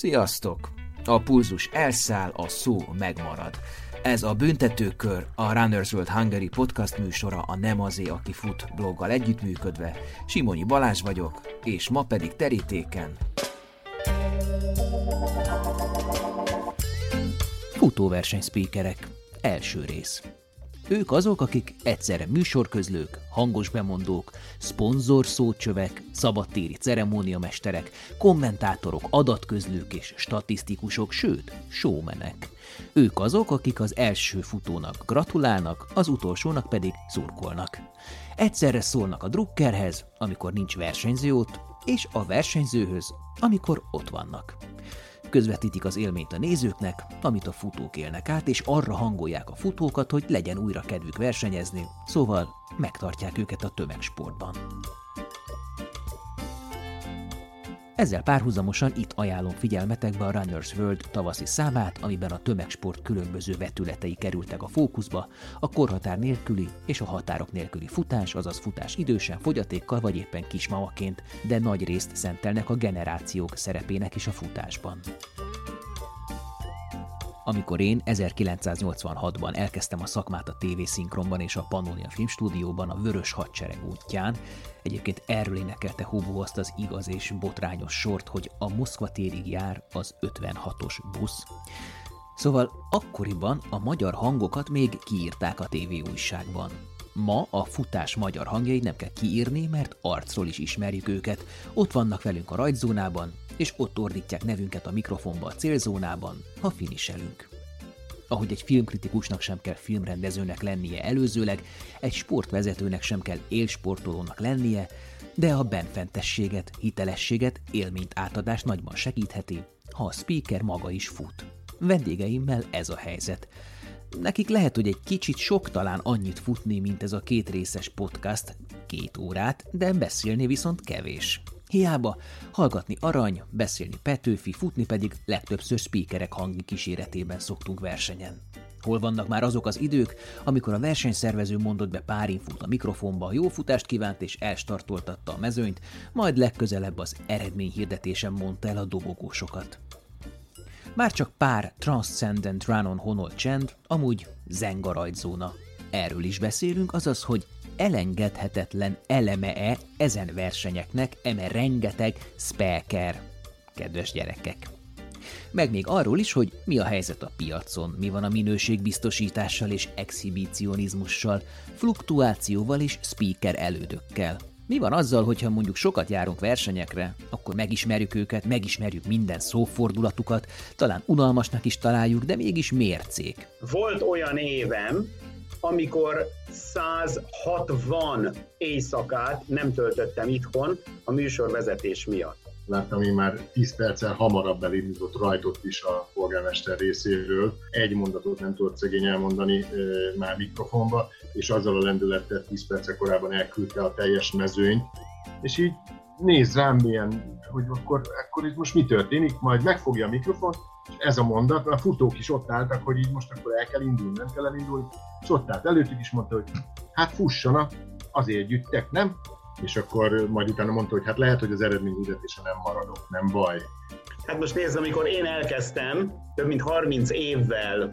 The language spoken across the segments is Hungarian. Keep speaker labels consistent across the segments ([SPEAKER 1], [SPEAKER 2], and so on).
[SPEAKER 1] Sziasztok! A pulzus elszáll, a szó megmarad. Ez a Büntetőkör, a Runners World Hungary podcast műsora a Nem azé, aki fut bloggal együttműködve. Simonyi Balázs vagyok, és ma pedig terítéken. Futóverseny speakerek. Első rész. Ők azok, akik egyszerre műsorközlők, hangos bemondók, szponzor szócsövek, szabadtéri ceremóniamesterek, kommentátorok, adatközlők és statisztikusok, sőt, showmenek. Ők azok, akik az első futónak gratulálnak, az utolsónak pedig szurkolnak. Egyszerre szólnak a drukkerhez, amikor nincs versenyző ott, és a versenyzőhöz, amikor ott vannak közvetítik az élményt a nézőknek, amit a futók élnek át, és arra hangolják a futókat, hogy legyen újra kedvük versenyezni, szóval megtartják őket a tömegsportban. Ezzel párhuzamosan itt ajánlom figyelmetekbe a Runners World tavaszi számát, amiben a tömegsport különböző vetületei kerültek a fókuszba, a korhatár nélküli és a határok nélküli futás, azaz futás idősen, fogyatékkal vagy éppen kismamaként, de nagy részt szentelnek a generációk szerepének is a futásban. Amikor én 1986-ban elkezdtem a szakmát a TV Szinkronban és a Pannonia Filmstúdióban a Vörös Hadsereg útján, egyébként erről énekelte Hubó azt az igaz és botrányos sort, hogy a Moszkva térig jár az 56-os busz. Szóval akkoriban a magyar hangokat még kiírták a TV újságban. Ma a futás magyar hangjai nem kell kiírni, mert arcról is ismerjük őket. Ott vannak velünk a rajtzónában, és ott ordítják nevünket a mikrofonba a célzónában, ha finiselünk. Ahogy egy filmkritikusnak sem kell filmrendezőnek lennie előzőleg, egy sportvezetőnek sem kell élsportolónak lennie, de a benfentességet, hitelességet, élményt átadást nagyban segítheti, ha a speaker maga is fut. Vendégeimmel ez a helyzet. Nekik lehet, hogy egy kicsit sok talán annyit futni, mint ez a két részes podcast, két órát, de beszélni viszont kevés. Hiába hallgatni arany, beszélni Petőfi, futni pedig legtöbbször speakerek hangi kíséretében szoktunk versenyen. Hol vannak már azok az idők, amikor a versenyszervező mondott be pár infót a mikrofonba, jó futást kívánt és elstartoltatta a mezőnyt, majd legközelebb az eredményhirdetésen mondta el a dobogósokat. Már csak pár Transcendent Run-on honol csend, amúgy zengarajdzóna. Erről is beszélünk, azaz, hogy elengedhetetlen eleme-e ezen versenyeknek eme rengeteg speaker, kedves gyerekek. Meg még arról is, hogy mi a helyzet a piacon, mi van a minőségbiztosítással és exhibicionizmussal, fluktuációval és speaker elődökkel. Mi van azzal, hogyha mondjuk sokat járunk versenyekre, akkor megismerjük őket, megismerjük minden szófordulatukat, talán unalmasnak is találjuk, de mégis mércék.
[SPEAKER 2] Volt olyan évem, amikor 160 éjszakát nem töltöttem itthon a műsorvezetés miatt.
[SPEAKER 3] Láttam én már 10 perccel hamarabb elindított rajtot is a polgármester részéről. Egy mondatot nem tudott szegény elmondani már mikrofonba, és azzal a lendülettel 10 perccel korábban elküldte a teljes mezőnyt. És így néz rám milyen, hogy akkor, akkor itt most mi történik, majd megfogja a mikrofon, és ez a mondat, a futók is ott álltak, hogy így most akkor el kell indulni, nem kell elindulni, és ott állt előttük is mondta, hogy hát fussanak, azért gyűjtek, nem? És akkor majd utána mondta, hogy hát lehet, hogy az eredmény nem maradok, nem baj.
[SPEAKER 2] Hát most nézd, amikor én elkezdtem, több mint 30 évvel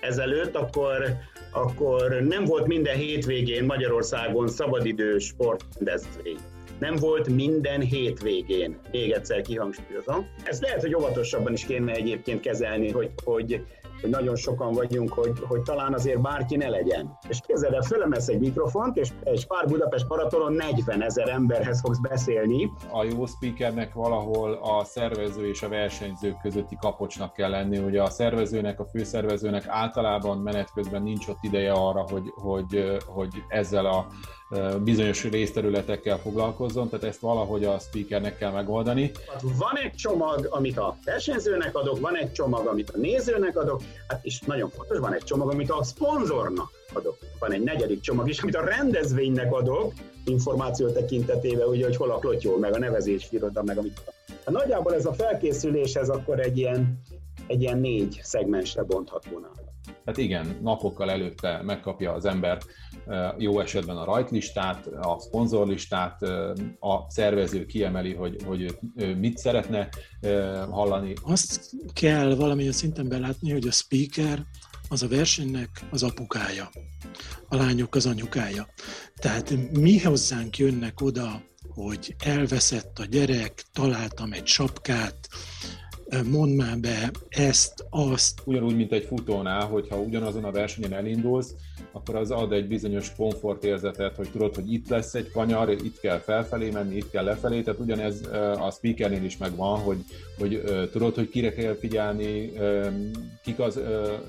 [SPEAKER 2] ezelőtt, akkor, akkor nem volt minden hétvégén Magyarországon szabadidős sportrendezvény nem volt minden hétvégén. Még egyszer kihangsúlyozom. Ez lehet, hogy óvatosabban is kéne egyébként kezelni, hogy, hogy hogy nagyon sokan vagyunk, hogy, hogy talán azért bárki ne legyen. És képzeld el, fölemesz egy mikrofont, és egy pár Budapest maratonon 40 ezer emberhez fogsz beszélni.
[SPEAKER 4] A jó speakernek valahol a szervező és a versenyzők közötti kapocsnak kell lenni. Ugye a szervezőnek, a főszervezőnek általában menet közben nincs ott ideje arra, hogy, hogy, hogy ezzel a bizonyos részterületekkel foglalkozzon, tehát ezt valahogy a speakernek kell megoldani.
[SPEAKER 2] Van egy csomag, amit a versenyzőnek adok, van egy csomag, amit a nézőnek adok, hát és nagyon fontos, van egy csomag, amit a szponzornak adok. Van egy negyedik csomag is, amit a rendezvénynek adok, információ tekintetében, ugye, hogy hol a klotyó, meg a nevezés iroda, meg amit. Hát nagyjából ez a felkészülés, ez akkor egy ilyen egy ilyen négy szegmensre bontható
[SPEAKER 4] Hát igen, napokkal előtte megkapja az ember jó esetben a rajtlistát, a szponzorlistát, a szervező kiemeli, hogy, hogy mit szeretne hallani.
[SPEAKER 5] Azt kell valamilyen szinten belátni, hogy a speaker az a versenynek az apukája, a lányok az anyukája. Tehát mi hozzánk jönnek oda, hogy elveszett a gyerek, találtam egy sapkát, mondd már be ezt, azt.
[SPEAKER 4] Ugyanúgy, mint egy futónál, hogyha ugyanazon a versenyen elindulsz, akkor az ad egy bizonyos komfortérzetet, hogy tudod, hogy itt lesz egy kanyar, itt kell felfelé menni, itt kell lefelé, tehát ugyanez a speakernél is megvan, hogy, hogy tudod, hogy kire kell figyelni, kik, az,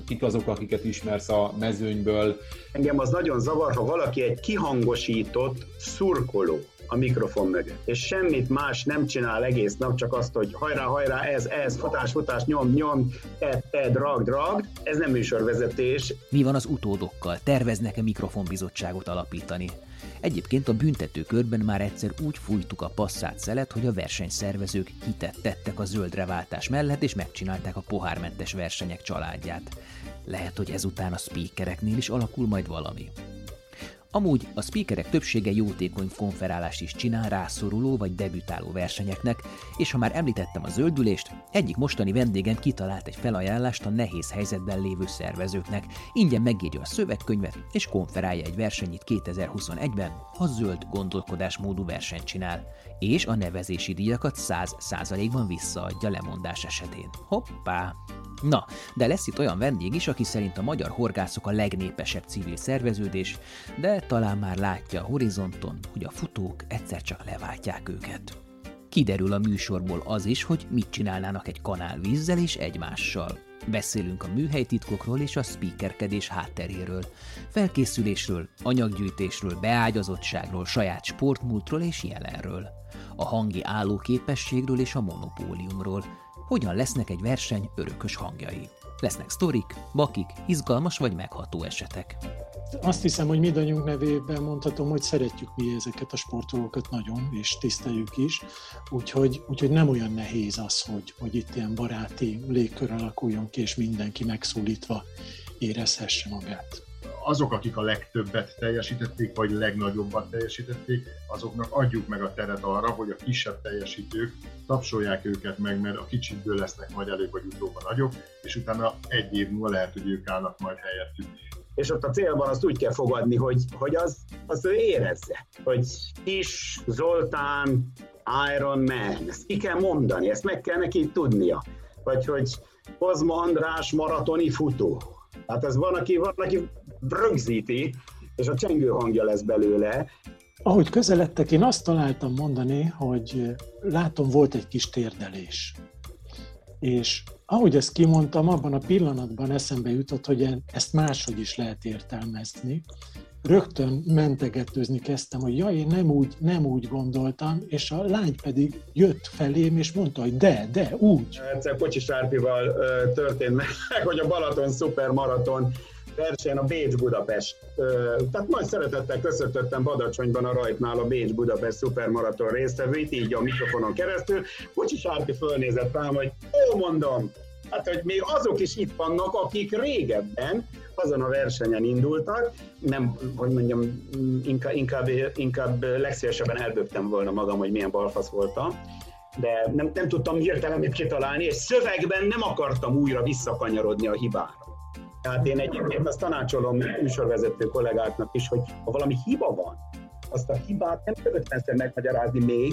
[SPEAKER 4] kik azok, akiket ismersz a mezőnyből.
[SPEAKER 2] Engem az nagyon zavar, ha valaki egy kihangosított szurkoló a mikrofon mögött. És semmit más nem csinál egész nap, csak azt, hogy hajrá, hajrá, ez, ez, futás, futás, nyom, nyom, te, te, drag, drag. Ez nem műsorvezetés.
[SPEAKER 1] Mi van az utódokkal? Terveznek-e mikrofonbizottságot alapítani? Egyébként a büntető körben már egyszer úgy fújtuk a passzát szelet, hogy a versenyszervezők hitet tettek a zöldre váltás mellett, és megcsinálták a pohármentes versenyek családját. Lehet, hogy ezután a speakereknél is alakul majd valami. Amúgy a speakerek többsége jótékony konferálást is csinál rászoruló vagy debütáló versenyeknek, és ha már említettem a zöldülést, egyik mostani vendégem kitalált egy felajánlást a nehéz helyzetben lévő szervezőknek, ingyen megírja a szövegkönyvet és konferálja egy versenyit 2021-ben, ha zöld gondolkodásmódú versenyt csinál, és a nevezési díjakat 100%-ban visszaadja lemondás esetén. Hoppá! Na, de lesz itt olyan vendég is, aki szerint a magyar horgászok a legnépesebb civil szerveződés, de talán már látja a horizonton, hogy a futók egyszer csak leváltják őket. Kiderül a műsorból az is, hogy mit csinálnának egy kanál vízzel és egymással. Beszélünk a műhelytitkokról és a speakerkedés hátteréről, felkészülésről, anyaggyűjtésről, beágyazottságról, saját sportmúltról és jelenről, a hangi állóképességről és a monopóliumról, hogyan lesznek egy verseny örökös hangjai. Lesznek sztorik, bakik, izgalmas vagy megható esetek.
[SPEAKER 5] Azt hiszem, hogy mindannyiunk nevében mondhatom, hogy szeretjük mi ezeket a sportolókat nagyon, és tiszteljük is, úgyhogy, úgyhogy nem olyan nehéz az, hogy, hogy itt ilyen baráti légkör alakuljon ki, és mindenki megszólítva érezhesse magát
[SPEAKER 3] azok, akik a legtöbbet teljesítették, vagy legnagyobbat teljesítették, azoknak adjuk meg a teret arra, hogy a kisebb teljesítők tapsolják őket meg, mert a kicsikből lesznek majd előbb vagy utóbb a nagyok, és utána egy év múlva lehet, hogy ők állnak majd helyettük.
[SPEAKER 2] És ott a célban azt úgy kell fogadni, hogy, hogy az, az ő érezze, hogy Kis Zoltán Iron Man, ezt ki kell mondani, ezt meg kell neki tudnia. Vagy hogy Kozma András maratoni futó, Hát ez van, aki, van, aki rögzíti, és a csengő hangja lesz belőle.
[SPEAKER 5] Ahogy közeledtek, én azt találtam mondani, hogy látom, volt egy kis térdelés. És ahogy ezt kimondtam, abban a pillanatban eszembe jutott, hogy ezt máshogy is lehet értelmezni, rögtön mentegetőzni kezdtem, hogy ja, én nem úgy, nem úgy gondoltam, és a lány pedig jött felém, és mondta, hogy de, de, úgy.
[SPEAKER 2] Egyszer Kocsis Árpival történt meg, hogy a Balaton szupermaraton verseny a Bécs-Budapest. Tehát nagy szeretettel köszöntöttem Badacsonyban a rajtnál a Bécs-Budapest szupermaraton résztvevőit, így a mikrofonon keresztül. Kocsis Árpi fölnézett rám, hogy ó, mondom, hát hogy még azok is itt vannak, akik régebben azon a versenyen indultak, nem, hogy mondjam, inkább, inkább, inkább legszívesebben elbögtem volna magam, hogy milyen balfasz voltam, de nem, nem tudtam hirtelen kitalálni, és szövegben nem akartam újra visszakanyarodni a hibára. Tehát én egyébként azt tanácsolom műsorvezető kollégáknak is, hogy ha valami hiba van, azt a hibát nem kell ötvenszer megmagyarázni még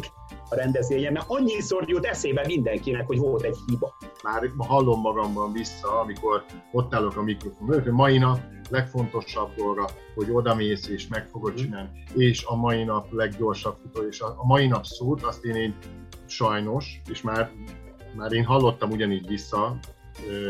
[SPEAKER 2] a rendezvényen, mert annyiszor jut eszébe mindenkinek, hogy volt egy hiba.
[SPEAKER 3] Már hallom magamban vissza, amikor ott állok a mikrofon mögött, hogy mai nap legfontosabb dolga, hogy odamész és meg fogod mhm. csinálni, és a mai nap leggyorsabb futó, és a, mai nap szót azt én, én sajnos, és már, már én hallottam ugyanígy vissza ö,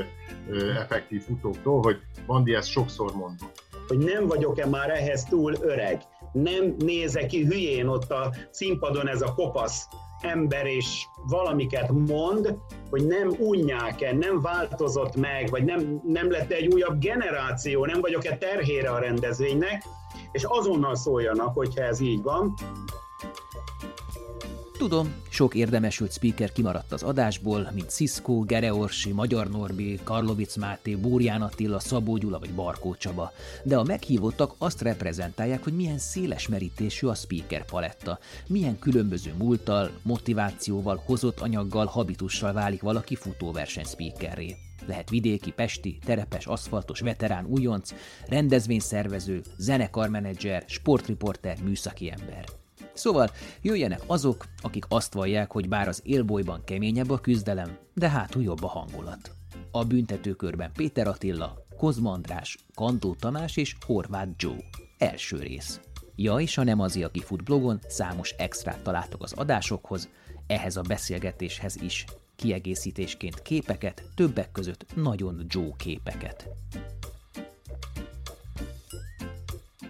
[SPEAKER 3] ö, effektív futóktól, hogy Bandi ezt sokszor mondott.
[SPEAKER 2] Hogy nem vagyok-e már ehhez túl öreg nem nézek ki hülyén ott a színpadon ez a kopasz ember, és valamiket mond, hogy nem unják-e, nem változott meg, vagy nem, nem lett egy újabb generáció, nem vagyok-e terhére a rendezvénynek, és azonnal szóljanak, hogyha ez így van.
[SPEAKER 1] Tudom, sok érdemesült speaker kimaradt az adásból, mint Cisco, Gereorsi, Magyar Norbi, Karlovic Máté, Búrján Attila, Szabó Gyula vagy Barkó Csaba, de a meghívottak azt reprezentálják, hogy milyen széles merítésű a speaker paletta, milyen különböző múlttal, motivációval, hozott anyaggal, habitussal válik valaki futóverseny speakerré. Lehet vidéki, pesti, terepes, aszfaltos, veterán, újonc, rendezvényszervező, zenekarmenedzser, sportriporter, műszaki ember. Szóval jöjjenek azok, akik azt vallják, hogy bár az élbolyban keményebb a küzdelem, de hátul jobb a hangulat. A büntetőkörben Péter Attila, Kozma András, Kantó Tamás és Horváth Joe. Első rész. Ja, és a Nem az, aki fut blogon számos extrát találtok az adásokhoz, ehhez a beszélgetéshez is kiegészítésként képeket, többek között nagyon Joe képeket.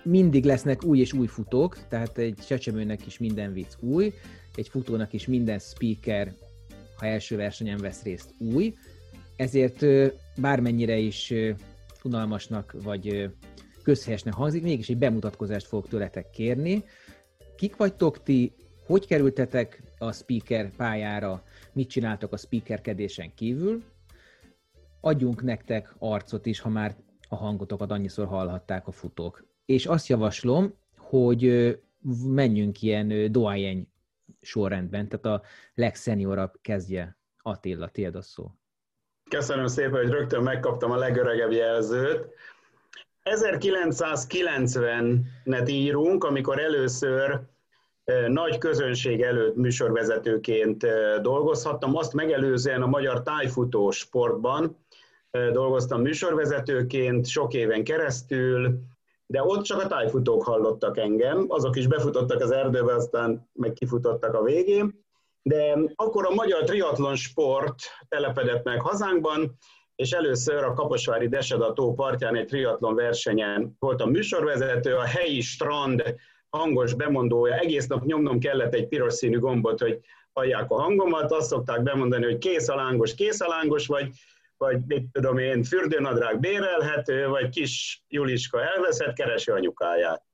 [SPEAKER 1] Mindig lesznek új és új futók, tehát egy csecsemőnek is minden vicc új, egy futónak is minden speaker, ha első versenyen vesz részt új, ezért bármennyire is unalmasnak vagy közhelyesnek hangzik, mégis egy bemutatkozást fogok tőletek kérni. Kik vagytok ti, hogy kerültetek a speaker pályára, mit csináltak a speakerkedésen kívül. Adjunk nektek arcot is, ha már a hangotokat annyiszor hallhatták a futók. És azt javaslom, hogy menjünk ilyen doájeny sorrendben, tehát a legszeniorabb kezdje. Attila, tiéd a szó.
[SPEAKER 2] Köszönöm szépen, hogy rögtön megkaptam a legöregebb jelzőt. 1990-net írunk, amikor először nagy közönség előtt műsorvezetőként dolgozhattam. Azt megelőzően a Magyar Tájfutó sportban dolgoztam műsorvezetőként sok éven keresztül, de ott csak a tájfutók hallottak engem, azok is befutottak az erdőbe, aztán meg kifutottak a végén. De akkor a magyar triatlon sport telepedett meg hazánkban, és először a Kaposvári Deseda tó partján egy triatlon versenyen voltam műsorvezető, a helyi strand hangos bemondója, egész nap nyomnom kellett egy piros színű gombot, hogy hallják a hangomat, azt szokták bemondani, hogy kész a lángos, kész a lángos, vagy, vagy mit tudom én, fürdőnadrág bérelhető, vagy kis Juliska elveszett, keresi anyukáját.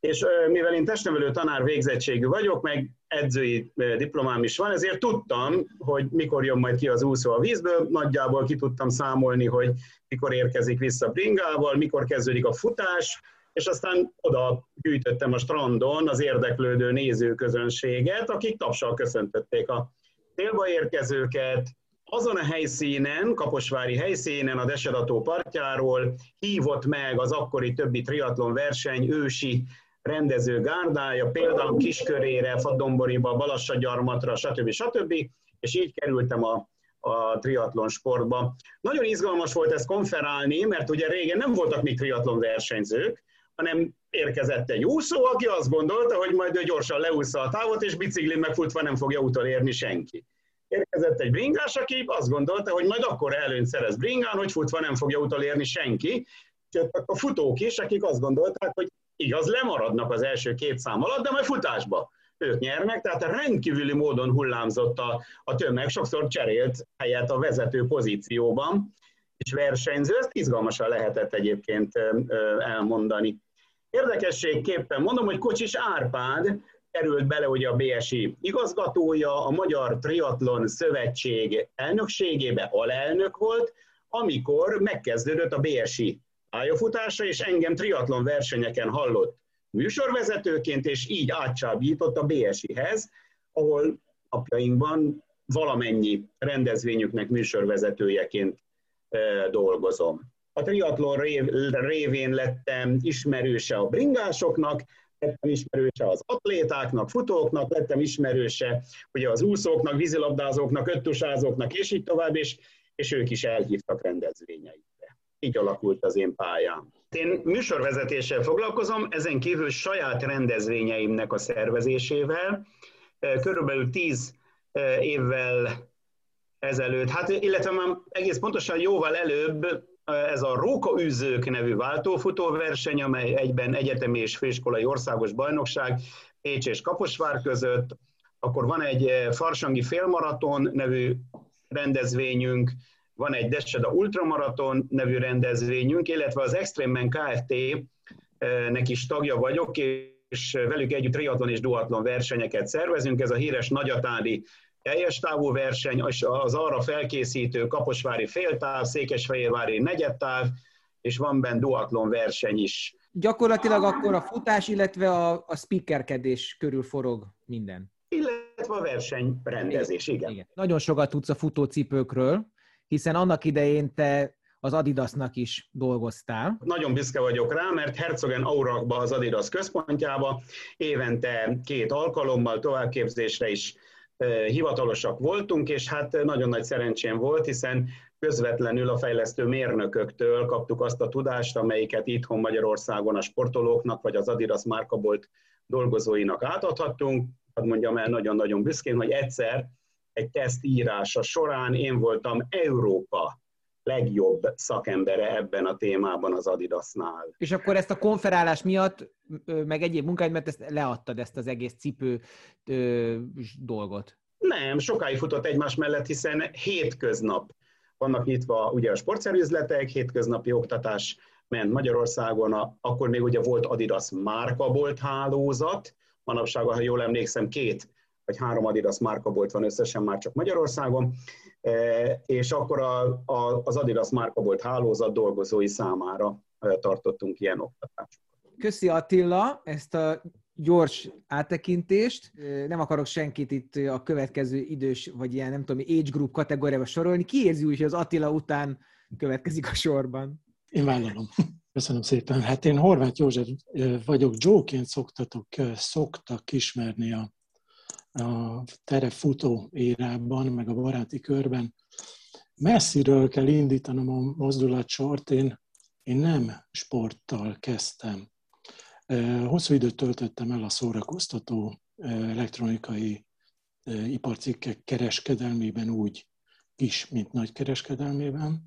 [SPEAKER 2] És mivel én testnevelő tanár végzettségű vagyok, meg edzői diplomám is van, ezért tudtam, hogy mikor jön majd ki az úszó a vízből, nagyjából ki tudtam számolni, hogy mikor érkezik vissza bringával, mikor kezdődik a futás, és aztán oda gyűjtöttem a strandon az érdeklődő nézőközönséget, akik tapsal köszöntötték a célba érkezőket, azon a helyszínen, Kaposvári helyszínen, a Desedató partjáról hívott meg az akkori többi triatlon verseny ősi rendező gárdája, például Kiskörére, Fadomboriba, Balassagyarmatra, stb. stb. És így kerültem a, a triatlon sportba. Nagyon izgalmas volt ezt konferálni, mert ugye régen nem voltak még triatlon versenyzők, hanem érkezett egy úszó, aki azt gondolta, hogy majd ő gyorsan leúszza a távot, és biciklin megfutva nem fogja utolérni senki. Érkezett egy bringás, aki azt gondolta, hogy majd akkor előnyt szerez bringán, hogy futva nem fogja utolérni senki. És a futók is, akik azt gondolták, hogy igaz, lemaradnak az első két szám alatt, de majd futásba ők nyernek, tehát rendkívüli módon hullámzott a, a tömeg, sokszor cserélt helyet a vezető pozícióban, és versenyző, ezt izgalmasan lehetett egyébként elmondani. Érdekességképpen mondom, hogy Kocsis Árpád került bele ugye a BSI igazgatója, a Magyar Triatlon Szövetség elnökségébe alelnök volt, amikor megkezdődött a BSI pályafutása, és engem triatlon versenyeken hallott műsorvezetőként, és így átcsábított a BSI-hez, ahol napjainkban valamennyi rendezvényüknek műsorvezetőjeként dolgozom. A triatlon révén lettem ismerőse a bringásoknak, lettem ismerőse az atlétáknak, futóknak, lettem ismerőse ugye az úszóknak, vízilabdázóknak, öttusázóknak, és így tovább, és, és ők is elhívtak rendezvényeikre. Így alakult az én pályám. Én műsorvezetéssel foglalkozom, ezen kívül saját rendezvényeimnek a szervezésével. Körülbelül tíz évvel ezelőtt, hát illetve már egész pontosan jóval előbb ez a Rókaűzők nevű váltófutóverseny, amely egyben egyetemi és főiskolai országos bajnokság Pécs és Kaposvár között, akkor van egy Farsangi félmaraton nevű rendezvényünk, van egy Deseda Ultramaraton nevű rendezvényünk, illetve az Extreme Man Kft. nek is tagja vagyok, és velük együtt triatlon és duatlon versenyeket szervezünk. Ez a híres nagyatádi teljes távú verseny, az arra felkészítő Kaposvári féltáv, Székesfehérvári negyedtáv, és van benne duatlon verseny is.
[SPEAKER 1] Gyakorlatilag akkor a futás, illetve a, a speakerkedés körül forog minden.
[SPEAKER 2] Illetve a versenyrendezés, igen. igen.
[SPEAKER 1] Nagyon sokat tudsz a futócipőkről, hiszen annak idején te az Adidasnak is dolgoztál.
[SPEAKER 2] Nagyon büszke vagyok rá, mert Herzogen Aurakba az Adidas központjába évente két alkalommal továbbképzésre is hivatalosak voltunk, és hát nagyon nagy szerencsém volt, hiszen közvetlenül a fejlesztő mérnököktől kaptuk azt a tudást, amelyiket itthon Magyarországon a sportolóknak, vagy az Adidas márkabolt dolgozóinak átadhattunk. Hát mondjam el nagyon-nagyon büszkén, hogy egyszer egy teszt írása során én voltam Európa legjobb szakembere ebben a témában az Adidasnál.
[SPEAKER 1] És akkor ezt a konferálás miatt, meg egyéb munkáid, mert ezt leadtad, ezt az egész cipő dolgot?
[SPEAKER 2] Nem, sokáig futott egymás mellett, hiszen hétköznap vannak nyitva ugye a sportszerüzletek, hétköznapi oktatás ment Magyarországon, a, akkor még ugye volt Adidas márkabolt hálózat, manapság, ha jól emlékszem, két vagy három Adidas márkabolt van összesen már csak Magyarországon, e, és akkor a, a, az Adidas márkabolt hálózat dolgozói számára e, tartottunk ilyen oktatást.
[SPEAKER 1] Köszi Attila ezt a gyors áttekintést. Nem akarok senkit itt a következő idős, vagy ilyen nem tudom, age group kategóriába sorolni. Ki érzi úgy, hogy az Attila után következik a sorban?
[SPEAKER 5] Én vállalom. Köszönöm szépen. Hát én Horváth József vagyok, Joe-ként szoktatok, szoktak ismerni a, a terefutó érában, meg a baráti körben. Messziről kell indítanom a mozdulatsort, én, én nem sporttal kezdtem Hosszú időt töltöttem el a szórakoztató elektronikai iparcikkek kereskedelmében úgy is, mint nagy kereskedelmében,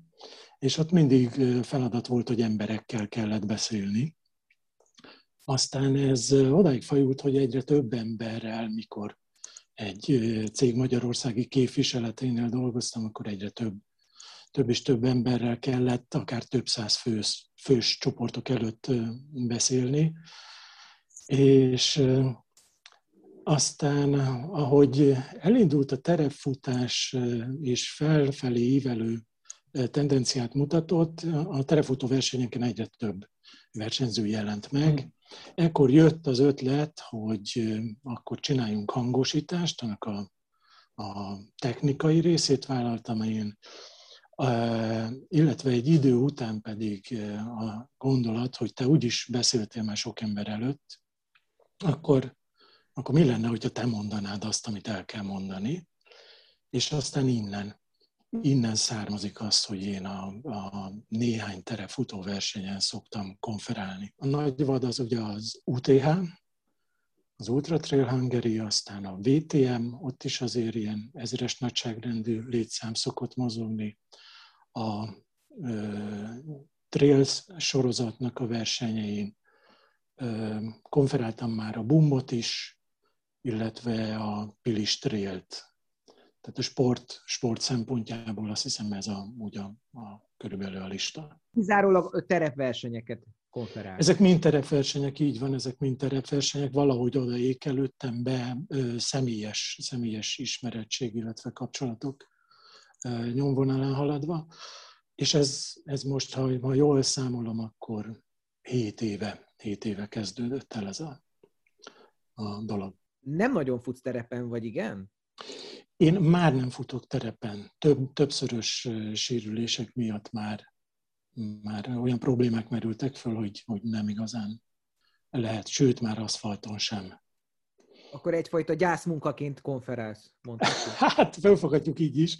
[SPEAKER 5] és ott mindig feladat volt, hogy emberekkel kellett beszélni. Aztán ez odáig fajult, hogy egyre több emberrel, mikor egy cég magyarországi képviseleténél dolgoztam, akkor egyre több több és több emberrel kellett, akár több száz fős, fős csoportok előtt beszélni. És aztán, ahogy elindult a terepfutás és felfelé ívelő tendenciát mutatott, a terepfutó versenyeken egyre több versenyző jelent meg. Ekkor jött az ötlet, hogy akkor csináljunk hangosítást, annak a, a technikai részét vállaltam én, illetve egy idő után pedig a gondolat, hogy te úgyis beszéltél már sok ember előtt, akkor, akkor mi lenne, hogyha te mondanád azt, amit el kell mondani, és aztán innen, innen származik az, hogy én a, a néhány terefutó versenyen szoktam konferálni. A nagy vad az ugye az UTH, az Ultra Trail Hungary, aztán a VTM, ott is azért ilyen ezres nagyságrendű létszám szokott mozogni, a Trails sorozatnak a versenyein. Konferáltam már a Bummot is, illetve a Pilis Trailt. Tehát a sport, sport szempontjából azt hiszem ez a, ugye a, a körülbelül a lista.
[SPEAKER 1] Kizárólag terepversenyeket konferál.
[SPEAKER 5] Ezek mind terepversenyek, így van, ezek mind terepversenyek. Valahogy oda ékelődtem be ö, személyes, személyes ismerettség, illetve kapcsolatok nyomvonalán haladva, és ez, ez most, ha, ha jól számolom, akkor 7 éve, 7 éve kezdődött el ez a, a dolog.
[SPEAKER 1] Nem nagyon futsz terepen, vagy igen?
[SPEAKER 5] Én már nem futok terepen. Több, többszörös sérülések miatt már, már olyan problémák merültek föl, hogy, hogy nem igazán lehet, sőt már aszfalton sem.
[SPEAKER 1] Akkor egyfajta gyászmunkaként konferálsz, mondhatjuk.
[SPEAKER 5] hát felfoghatjuk így is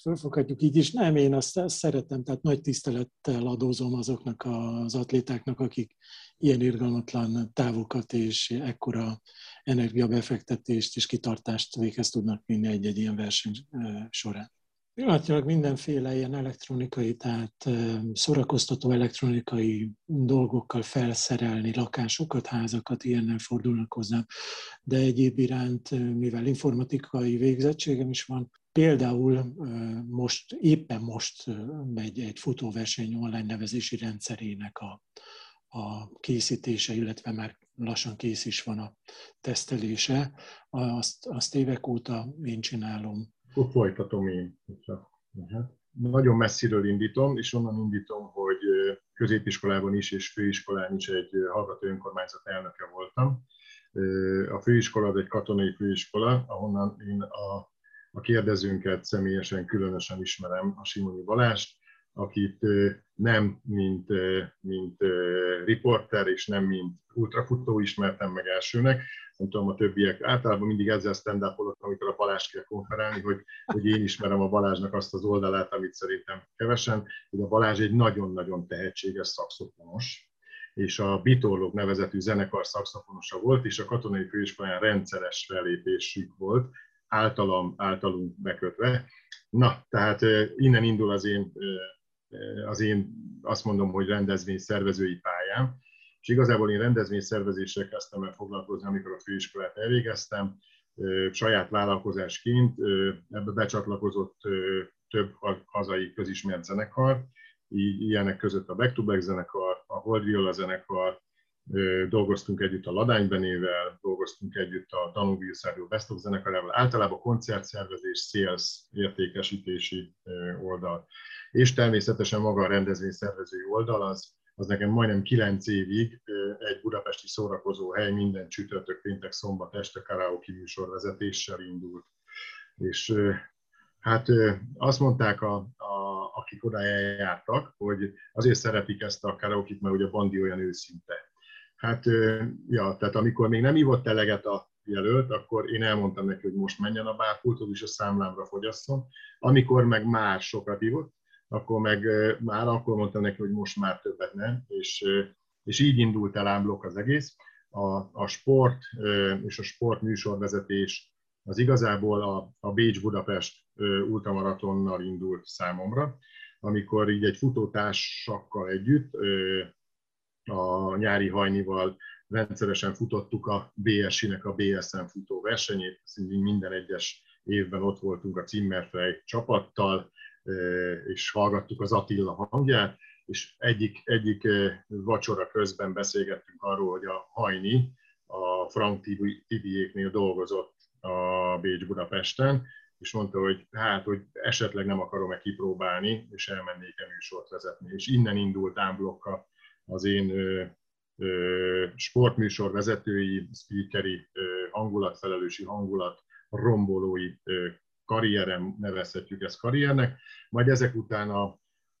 [SPEAKER 5] fölfoghatjuk így is. Nem, én azt, szeretem, tehát nagy tisztelettel adózom azoknak az atlétáknak, akik ilyen irgalmatlan távokat és ekkora energiabefektetést és kitartást véghez tudnak vinni egy-egy ilyen verseny során. Pillanatnyilag mindenféle ilyen elektronikai, tehát szórakoztató elektronikai dolgokkal felszerelni lakásokat, házakat, ilyennel fordulnak hozzám, de egyéb iránt, mivel informatikai végzettségem is van, Például most, éppen most megy egy futóverseny online nevezési rendszerének a, a készítése, illetve már lassan kész is van a tesztelése, azt, azt évek óta én csinálom.
[SPEAKER 3] Akkor folytatom én. Nagyon messziről indítom, és onnan indítom, hogy középiskolában is és főiskolán is egy hallgató önkormányzat elnöke voltam. A főiskola az egy katonai főiskola, ahonnan én a, a kérdezőnket személyesen különösen ismerem, a Simoni Balást, akit nem mint, mint riporter és nem mint ultrafutó ismertem meg elsőnek, nem tudom, a többiek általában mindig ezzel stand amikor a Balázs kell konferálni, hogy, hogy én ismerem a Balázsnak azt az oldalát, amit szerintem kevesen, hogy a Balázs egy nagyon-nagyon tehetséges szakszofonos, és a Bitorlók nevezetű zenekar szakszofonosa volt, és a katonai főiskolán rendszeres fellépésük volt, általam, általunk bekötve. Na, tehát innen indul az én az én azt mondom, hogy rendezvény szervezői pályám, és igazából én rendezvényszervezéssel kezdtem el foglalkozni, amikor a főiskolát elvégeztem, saját vállalkozásként ebbe becsatlakozott több hazai közismert zenekar, ilyenek között a Back to Black zenekar, a Hold Viola zenekar, dolgoztunk együtt a Ladány Benével, dolgoztunk együtt a Danubile Szervő Best of zenekarával, általában koncertszervezés, sales, értékesítési oldal. És természetesen maga a rendezvényszervezői oldal, az, az nekem majdnem kilenc évig egy budapesti szórakozó hely minden csütörtök, péntek, szombat este karaoke műsorvezetéssel indult. És hát azt mondták, a, a, akik oda eljártak, hogy azért szeretik ezt a karaoke mert ugye a bandi olyan őszinte Hát, ja, tehát amikor még nem ívott eleget a jelölt, akkor én elmondtam neki, hogy most menjen a bárpulthoz, és a számlámra fogyasszon. Amikor meg már sokat ívott, akkor meg már akkor mondtam neki, hogy most már többet nem, és, és így indult el ámblok az egész. A, a sport és a sport műsorvezetés az igazából a, a Bécs-Budapest ultramaratonnal indult számomra, amikor így egy futótársakkal együtt a nyári hajnival rendszeresen futottuk a BSI-nek a BSN futó versenyét, szintén minden egyes évben ott voltunk a Zimmerfrey csapattal, és hallgattuk az Attila hangját, és egyik, egyik vacsora közben beszélgettünk arról, hogy a Hajni a Frank Tibiéknél dolgozott a Bécs Budapesten, és mondta, hogy hát, hogy esetleg nem akarom-e kipróbálni, és elmennék-e műsort vezetni. És innen indult ámblokka az én sportműsor vezetői, speakeri hangulatfelelősi hangulat rombolói karrierem, nevezhetjük ezt karriernek, majd ezek után a,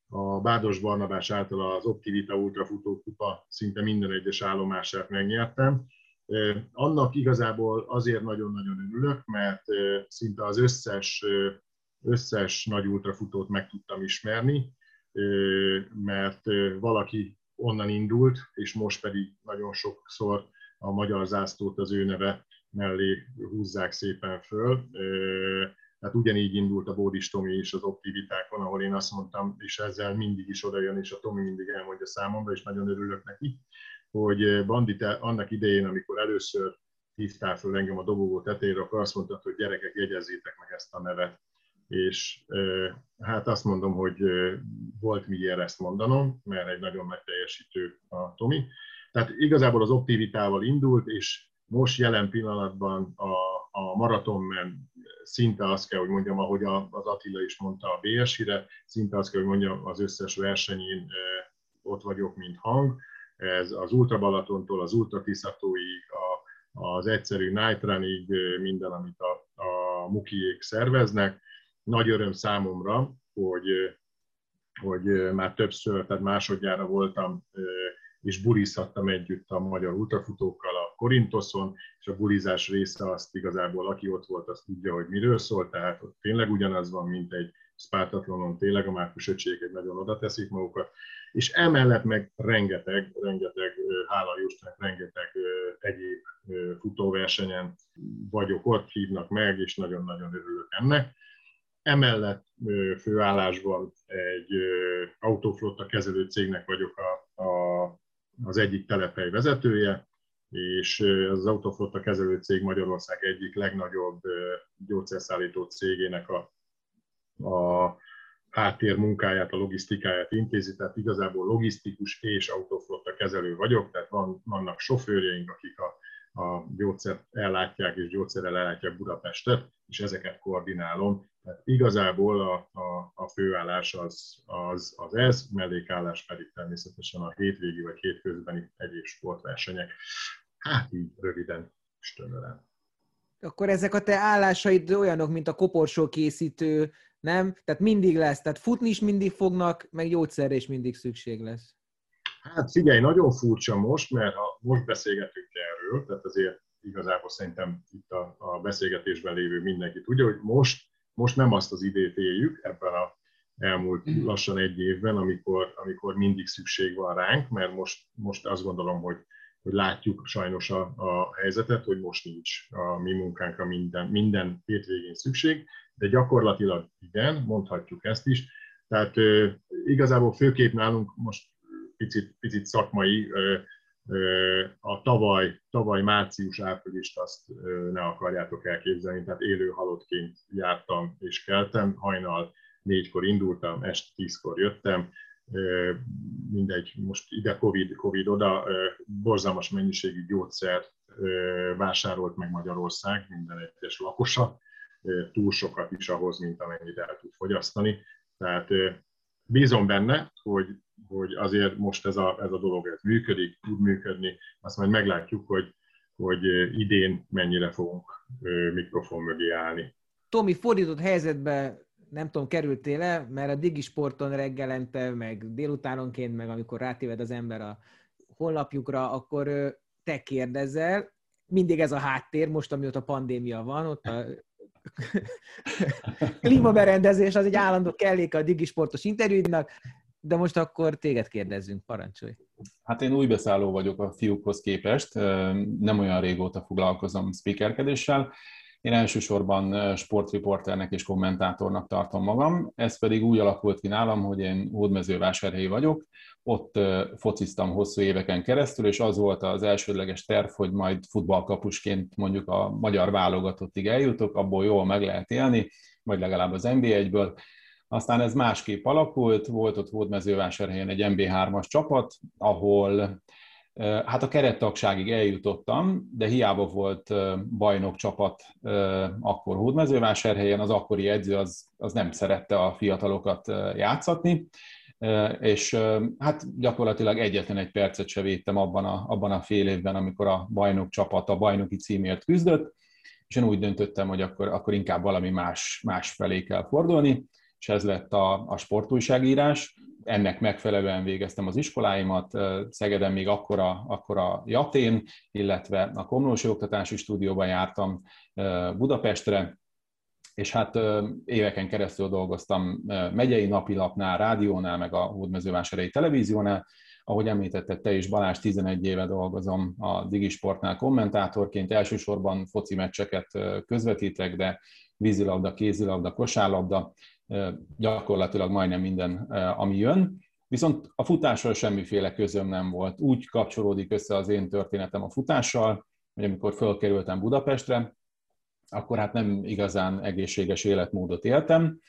[SPEAKER 3] a Bádos Barnabás által az Optivita Ultrafutó Kupa szinte minden egyes állomását megnyertem. Annak igazából azért nagyon-nagyon örülök, mert szinte az összes, összes nagy ultrafutót meg tudtam ismerni, mert valaki onnan indult, és most pedig nagyon sokszor a magyar zászlót az ő neve mellé húzzák szépen föl. Tehát ugyanígy indult a Bódis Tomi is az optivitákon, ahol én azt mondtam, és ezzel mindig is oda jön, és a Tomi mindig elmondja számomra, és nagyon örülök neki, hogy Bandit annak idején, amikor először hívtál föl engem a dobogó tetejére, akkor azt mondtad, hogy gyerekek, jegyezzétek meg ezt a nevet és hát azt mondom, hogy volt miért ezt mondanom, mert egy nagyon nagy teljesítő a Tomi. Tehát igazából az optivitával indult, és most jelen pillanatban a, a maratonmen szinte azt kell, hogy mondjam, ahogy az Attila is mondta a BSI-re, szinte azt kell, hogy mondjam, az összes versenyén ott vagyok, mint hang. Ez az Ultra Balatontól az Ultra Tiszatóig, az egyszerű Night Runig, minden, amit a, a mukiék szerveznek nagy öröm számomra, hogy, hogy már többször, tehát másodjára voltam és bulizhattam együtt a magyar ultrafutókkal a Korintoszon, és a bulizás része azt igazából, aki ott volt, azt tudja, hogy miről szól, tehát ott tényleg ugyanaz van, mint egy Spártatlonon, tényleg a Márkus öcségek nagyon oda teszik magukat, és emellett meg rengeteg, rengeteg, hála Jósnak, rengeteg egyéb futóversenyen vagyok ott, hívnak meg, és nagyon-nagyon örülök ennek. Emellett főállásban egy autóflotta kezelő cégnek vagyok a, a, az egyik telephely vezetője, és az autóflotta kezelő cég Magyarország egyik legnagyobb gyógyszerszállító cégének a, a háttér munkáját, a logisztikáját intézi, tehát igazából logisztikus és autoflotta kezelő vagyok, tehát van, vannak sofőrjeink, akik a, a gyógyszert ellátják és gyógyszerrel ellátják Budapestet, és ezeket koordinálom. Tehát igazából a, a, a főállás az, az, az ez, mellékállás pedig természetesen a hétvégi vagy hétközbeni egyéb sportversenyek. Hát így röviden és tömören.
[SPEAKER 1] Akkor ezek a te állásaid olyanok, mint a koporsó készítő, nem? Tehát mindig lesz, tehát futni is mindig fognak, meg gyógyszerre is mindig szükség lesz.
[SPEAKER 3] Hát figyelj, nagyon furcsa most, mert ha most beszélgetünk erről, tehát azért igazából szerintem itt a, a beszélgetésben lévő mindenki tudja, hogy most, most nem azt az időt éljük ebben a elmúlt mm. lassan egy évben, amikor, amikor mindig szükség van ránk, mert most, most azt gondolom, hogy, hogy látjuk sajnos a, a helyzetet, hogy most nincs a mi munkánkra minden, minden hétvégén szükség, de gyakorlatilag igen, mondhatjuk ezt is. Tehát igazából főképp nálunk most picit, picit szakmai, a tavaly, tavaly március-áprilist azt ne akarjátok elképzelni, tehát élő halottként jártam és keltem, hajnal négykor indultam, este tízkor jöttem, mindegy, most ide Covid, Covid oda, borzalmas mennyiségű gyógyszert vásárolt meg Magyarország, minden egyes lakosa, túl sokat is ahhoz, mint amennyit el tud fogyasztani. Tehát bízom benne, hogy, hogy azért most ez a, ez a dolog ez működik, tud működni, azt majd meglátjuk, hogy, hogy idén mennyire fogunk mikrofon mögé állni.
[SPEAKER 1] Tomi, fordított helyzetbe nem tudom, kerültél-e, mert a digisporton reggelente, meg délutánonként, meg amikor rátéved az ember a honlapjukra, akkor te kérdezel, mindig ez a háttér, most amióta pandémia van, ott a klímaberendezés az egy állandó kelléke a digisportos interjúidnak, de most akkor téged kérdezzünk, parancsolj.
[SPEAKER 4] Hát én új beszálló vagyok a fiúkhoz képest, nem olyan régóta foglalkozom speakerkedéssel, én elsősorban sportriporternek és kommentátornak tartom magam, ez pedig úgy alakult ki nálam, hogy én hódmezővásárhelyi vagyok, ott fociztam hosszú éveken keresztül, és az volt az elsődleges terv, hogy majd futballkapusként mondjuk a magyar válogatottig eljutok, abból jól meg lehet élni, vagy legalább az NB1-ből. Aztán ez másképp alakult, volt ott Hódmezővásárhelyen egy MB3-as csapat, ahol Hát a kerettagságig eljutottam, de hiába volt bajnok csapat akkor Hódmezővásárhelyen, az akkori edző az, az nem szerette a fiatalokat játszatni, és hát gyakorlatilag egyetlen egy percet se védtem abban a, abban a fél évben, amikor a bajnok csapat a bajnoki címért küzdött, és én úgy döntöttem, hogy akkor, akkor inkább valami más, más felé kell fordulni, és ez lett a, a sportújságírás. Ennek megfelelően végeztem az iskoláimat, Szegeden még akkora, akkora Jatén, illetve a Komlósi Oktatási Stúdióban jártam Budapestre, és hát éveken keresztül dolgoztam megyei napilapnál, rádiónál, meg a Hódmezővásárhelyi televíziónál, ahogy említetted te is, Balázs 11 éve dolgozom a Digisportnál kommentátorként, elsősorban foci meccseket közvetítek, de vízilabda, kézilabda, kosárlabda, gyakorlatilag majdnem minden, ami jön. Viszont a futással semmiféle közöm nem volt. Úgy kapcsolódik össze az én történetem a futással, hogy amikor fölkerültem Budapestre, akkor hát nem igazán egészséges életmódot éltem,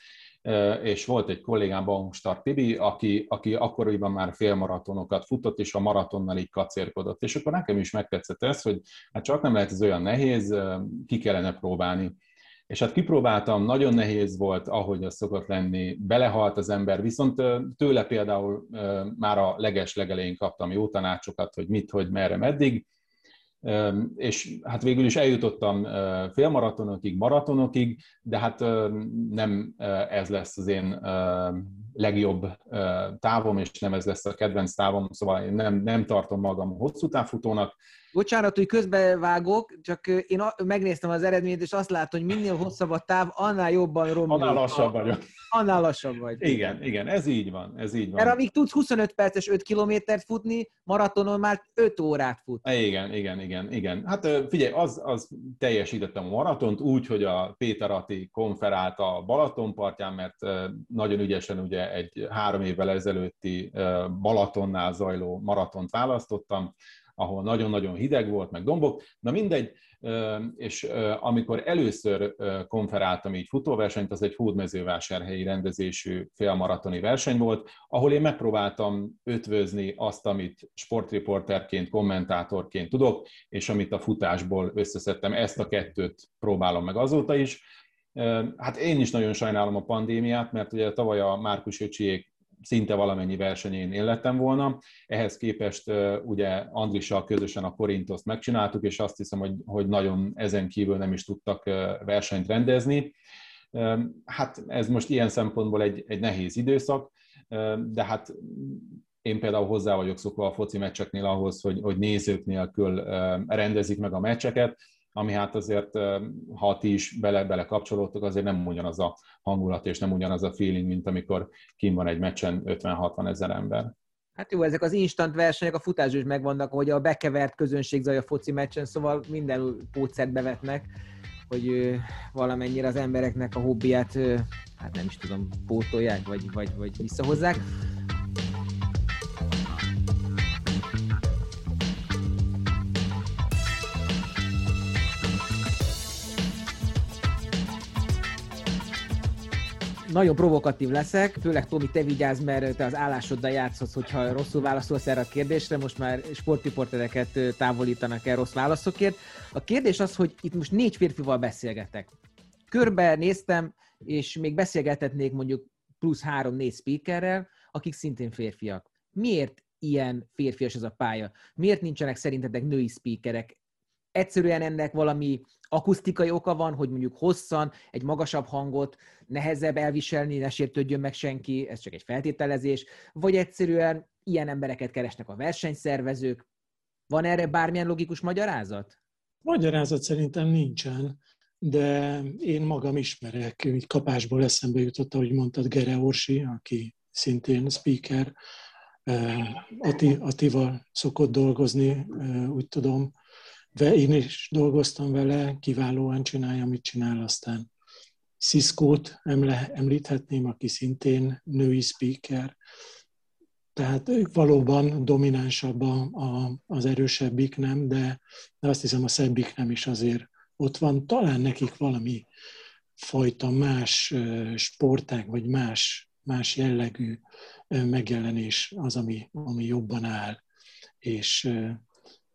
[SPEAKER 4] és volt egy kollégám, Baumstar Tibi, aki, aki akkoriban már félmaratonokat futott, és a maratonnal így kacérkodott. És akkor nekem is megtetszett ez, hogy hát csak nem lehet ez olyan nehéz, ki kellene próbálni. És hát kipróbáltam, nagyon nehéz volt, ahogy az szokott lenni, belehalt az ember, viszont tőle például már a leges legelején kaptam jó tanácsokat, hogy mit, hogy merre, meddig, és hát végül is eljutottam félmaratonokig, maratonokig, de hát nem ez lesz az én legjobb távom, és nem ez lesz a kedvenc távom, szóval én nem, nem tartom magam hosszú távfutónak,
[SPEAKER 1] Bocsánat, hogy közbevágok, csak én megnéztem az eredményt, és azt látom, hogy minél hosszabb a táv, annál jobban romlik.
[SPEAKER 4] Annál lassabb vagyok.
[SPEAKER 1] Annál lassabb vagy.
[SPEAKER 4] Igen, igen, ez így van, ez így van.
[SPEAKER 1] Mert amíg tudsz 25 perces 5 kilométert futni, maratonon már 5 órát fut.
[SPEAKER 4] Igen, igen, igen, igen. Hát figyelj, az, az teljesítettem a maratont úgy, hogy a Péter Ati konferált a Balatonpartján, mert nagyon ügyesen ugye egy három évvel ezelőtti Balatonnál zajló maratont választottam, ahol nagyon-nagyon hideg volt, meg dombok, na mindegy, és amikor először konferáltam így futóversenyt, az egy hódmezővásárhelyi rendezésű félmaratoni verseny volt, ahol én megpróbáltam ötvözni azt, amit sportriporterként, kommentátorként tudok, és amit a futásból összeszedtem. Ezt a kettőt próbálom meg azóta is. Hát én is nagyon sajnálom a pandémiát, mert ugye tavaly a Márkus öcsiék szinte valamennyi versenyén én lettem volna. Ehhez képest ugye Andrissal közösen a Korintoszt megcsináltuk, és azt hiszem, hogy, hogy nagyon ezen kívül nem is tudtak versenyt rendezni. Hát ez most ilyen szempontból egy, egy nehéz időszak, de hát én például hozzá vagyok szokva a foci meccseknél ahhoz, hogy, hogy nézők nélkül rendezik meg a meccseket, ami hát azért, ha ti is bele, bele kapcsolódtok, azért nem ugyanaz a hangulat és nem ugyanaz a feeling, mint amikor kim van egy meccsen 50-60 ezer ember.
[SPEAKER 6] Hát jó, ezek az instant versenyek a futásban is megvannak, hogy a bekevert közönség zaj a foci meccsen, szóval minden pótszert bevetnek, hogy valamennyire az embereknek a hobbiát, hát nem is tudom, pótolják, vagy, vagy, vagy visszahozzák. Nagyon provokatív leszek, főleg Tomi, te vigyázz, mert te az állásoddal játszhatsz, hogyha rosszul válaszolsz erre a kérdésre, most már sportriportereket távolítanak el rossz válaszokért. A kérdés az, hogy itt most négy férfival beszélgetek. Körbe néztem, és még beszélgetetnék mondjuk plusz három-négy speakerrel, akik szintén férfiak. Miért ilyen férfias ez a pálya? Miért nincsenek szerintetek női speakerek? Egyszerűen ennek valami akusztikai oka van, hogy mondjuk hosszan egy magasabb hangot nehezebb elviselni, ne sértődjön meg senki, ez csak egy feltételezés, vagy egyszerűen ilyen embereket keresnek a versenyszervezők. Van erre bármilyen logikus magyarázat?
[SPEAKER 5] Magyarázat szerintem nincsen, de én magam ismerek, így kapásból eszembe jutott, ahogy mondtad, Gere Orsi, aki szintén speaker, Ati, Atival szokott dolgozni, úgy tudom, de én is dolgoztam vele, kiválóan csinálja, amit csinál, aztán Cisco-t említhetném, aki szintén női speaker, tehát ők valóban dominánsabb a, a, az erősebbik, nem, de, de azt hiszem a szebbik nem is azért ott van. Talán nekik valami fajta más sportág, vagy más, más jellegű megjelenés az, ami, ami jobban áll. És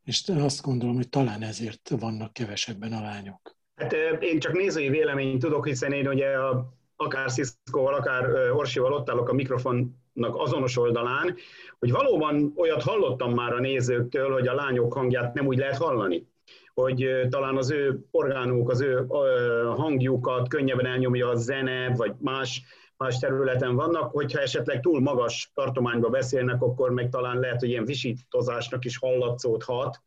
[SPEAKER 5] és azt gondolom, hogy talán ezért vannak kevesebben a lányok.
[SPEAKER 2] Hát én csak nézői véleményt tudok, hiszen én ugye a, akár Sziszkóval, akár Orsival ott állok a mikrofonnak azonos oldalán, hogy valóban olyat hallottam már a nézőktől, hogy a lányok hangját nem úgy lehet hallani hogy talán az ő orgánumuk, az ő hangjukat könnyebben elnyomja a zene, vagy más más területen vannak, hogyha esetleg túl magas tartományba beszélnek, akkor meg talán lehet, hogy ilyen visítozásnak is hallatszódhat.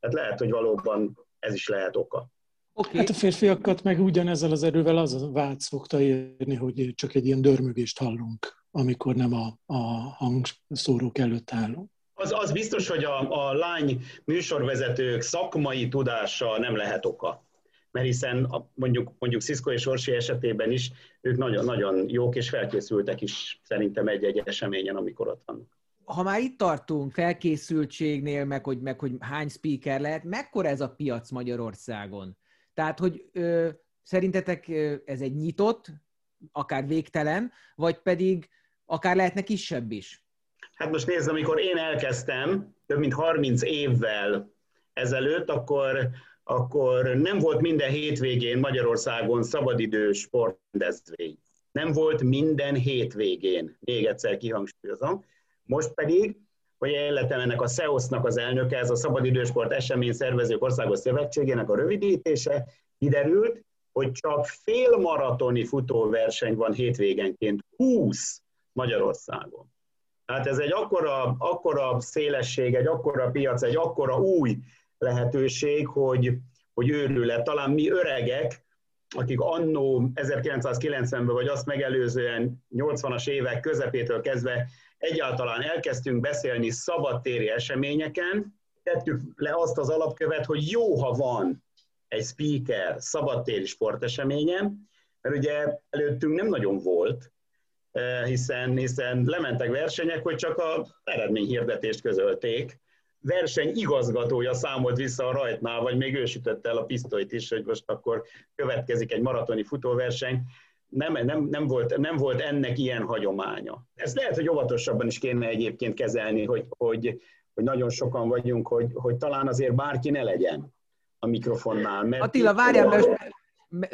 [SPEAKER 2] Tehát lehet, hogy valóban ez is lehet oka.
[SPEAKER 5] Okay. Hát a férfiakat meg ugyanezzel az erővel az a vált szokta érni, hogy csak egy ilyen dörmögést hallunk, amikor nem a, a hangszórók előtt állunk.
[SPEAKER 2] Az, az biztos, hogy a, a lány műsorvezetők szakmai tudása nem lehet oka mert hiszen a, mondjuk, mondjuk Cisco és Orsi esetében is ők nagyon-nagyon jók és felkészültek is szerintem egy-egy eseményen, amikor ott vannak.
[SPEAKER 6] Ha már itt tartunk felkészültségnél, meg hogy, meg hogy hány speaker lehet, mekkora ez a piac Magyarországon? Tehát, hogy ö, szerintetek ez egy nyitott, akár végtelen, vagy pedig akár lehetne kisebb is?
[SPEAKER 2] Hát most nézd, amikor én elkezdtem, több mint 30 évvel ezelőtt, akkor akkor nem volt minden hétvégén Magyarországon szabadidő sportrendezvény. Nem volt minden hétvégén, még egyszer kihangsúlyozom. Most pedig, hogy életem ennek a SEOS-nak az elnöke, ez a Szabadidősport Esemény Szervezők Országos Szövetségének a rövidítése, kiderült, hogy csak félmaratoni futóverseny van hétvégenként 20 Magyarországon. Tehát ez egy akkora, akkora szélesség, egy akkora piac, egy akkora új lehetőség, hogy, hogy őrület. Talán mi öregek, akik annó 1990-ben, vagy azt megelőzően 80-as évek közepétől kezdve egyáltalán elkezdtünk beszélni szabadtéri eseményeken, tettük le azt az alapkövet, hogy jó, ha van egy speaker szabadtéri sporteseményen, mert ugye előttünk nem nagyon volt, eh, hiszen, hiszen lementek versenyek, hogy csak a eredményhirdetést közölték, verseny igazgatója számolt vissza a rajtnál, vagy még ő sütötte el a pisztolyt is, hogy most akkor következik egy maratoni futóverseny. Nem, nem, nem, volt, nem volt ennek ilyen hagyománya. Ez lehet, hogy óvatosabban is kéne egyébként kezelni, hogy, hogy, hogy nagyon sokan vagyunk, hogy, hogy talán azért bárki ne legyen a mikrofonnál.
[SPEAKER 6] Mert Attila, várjál, mert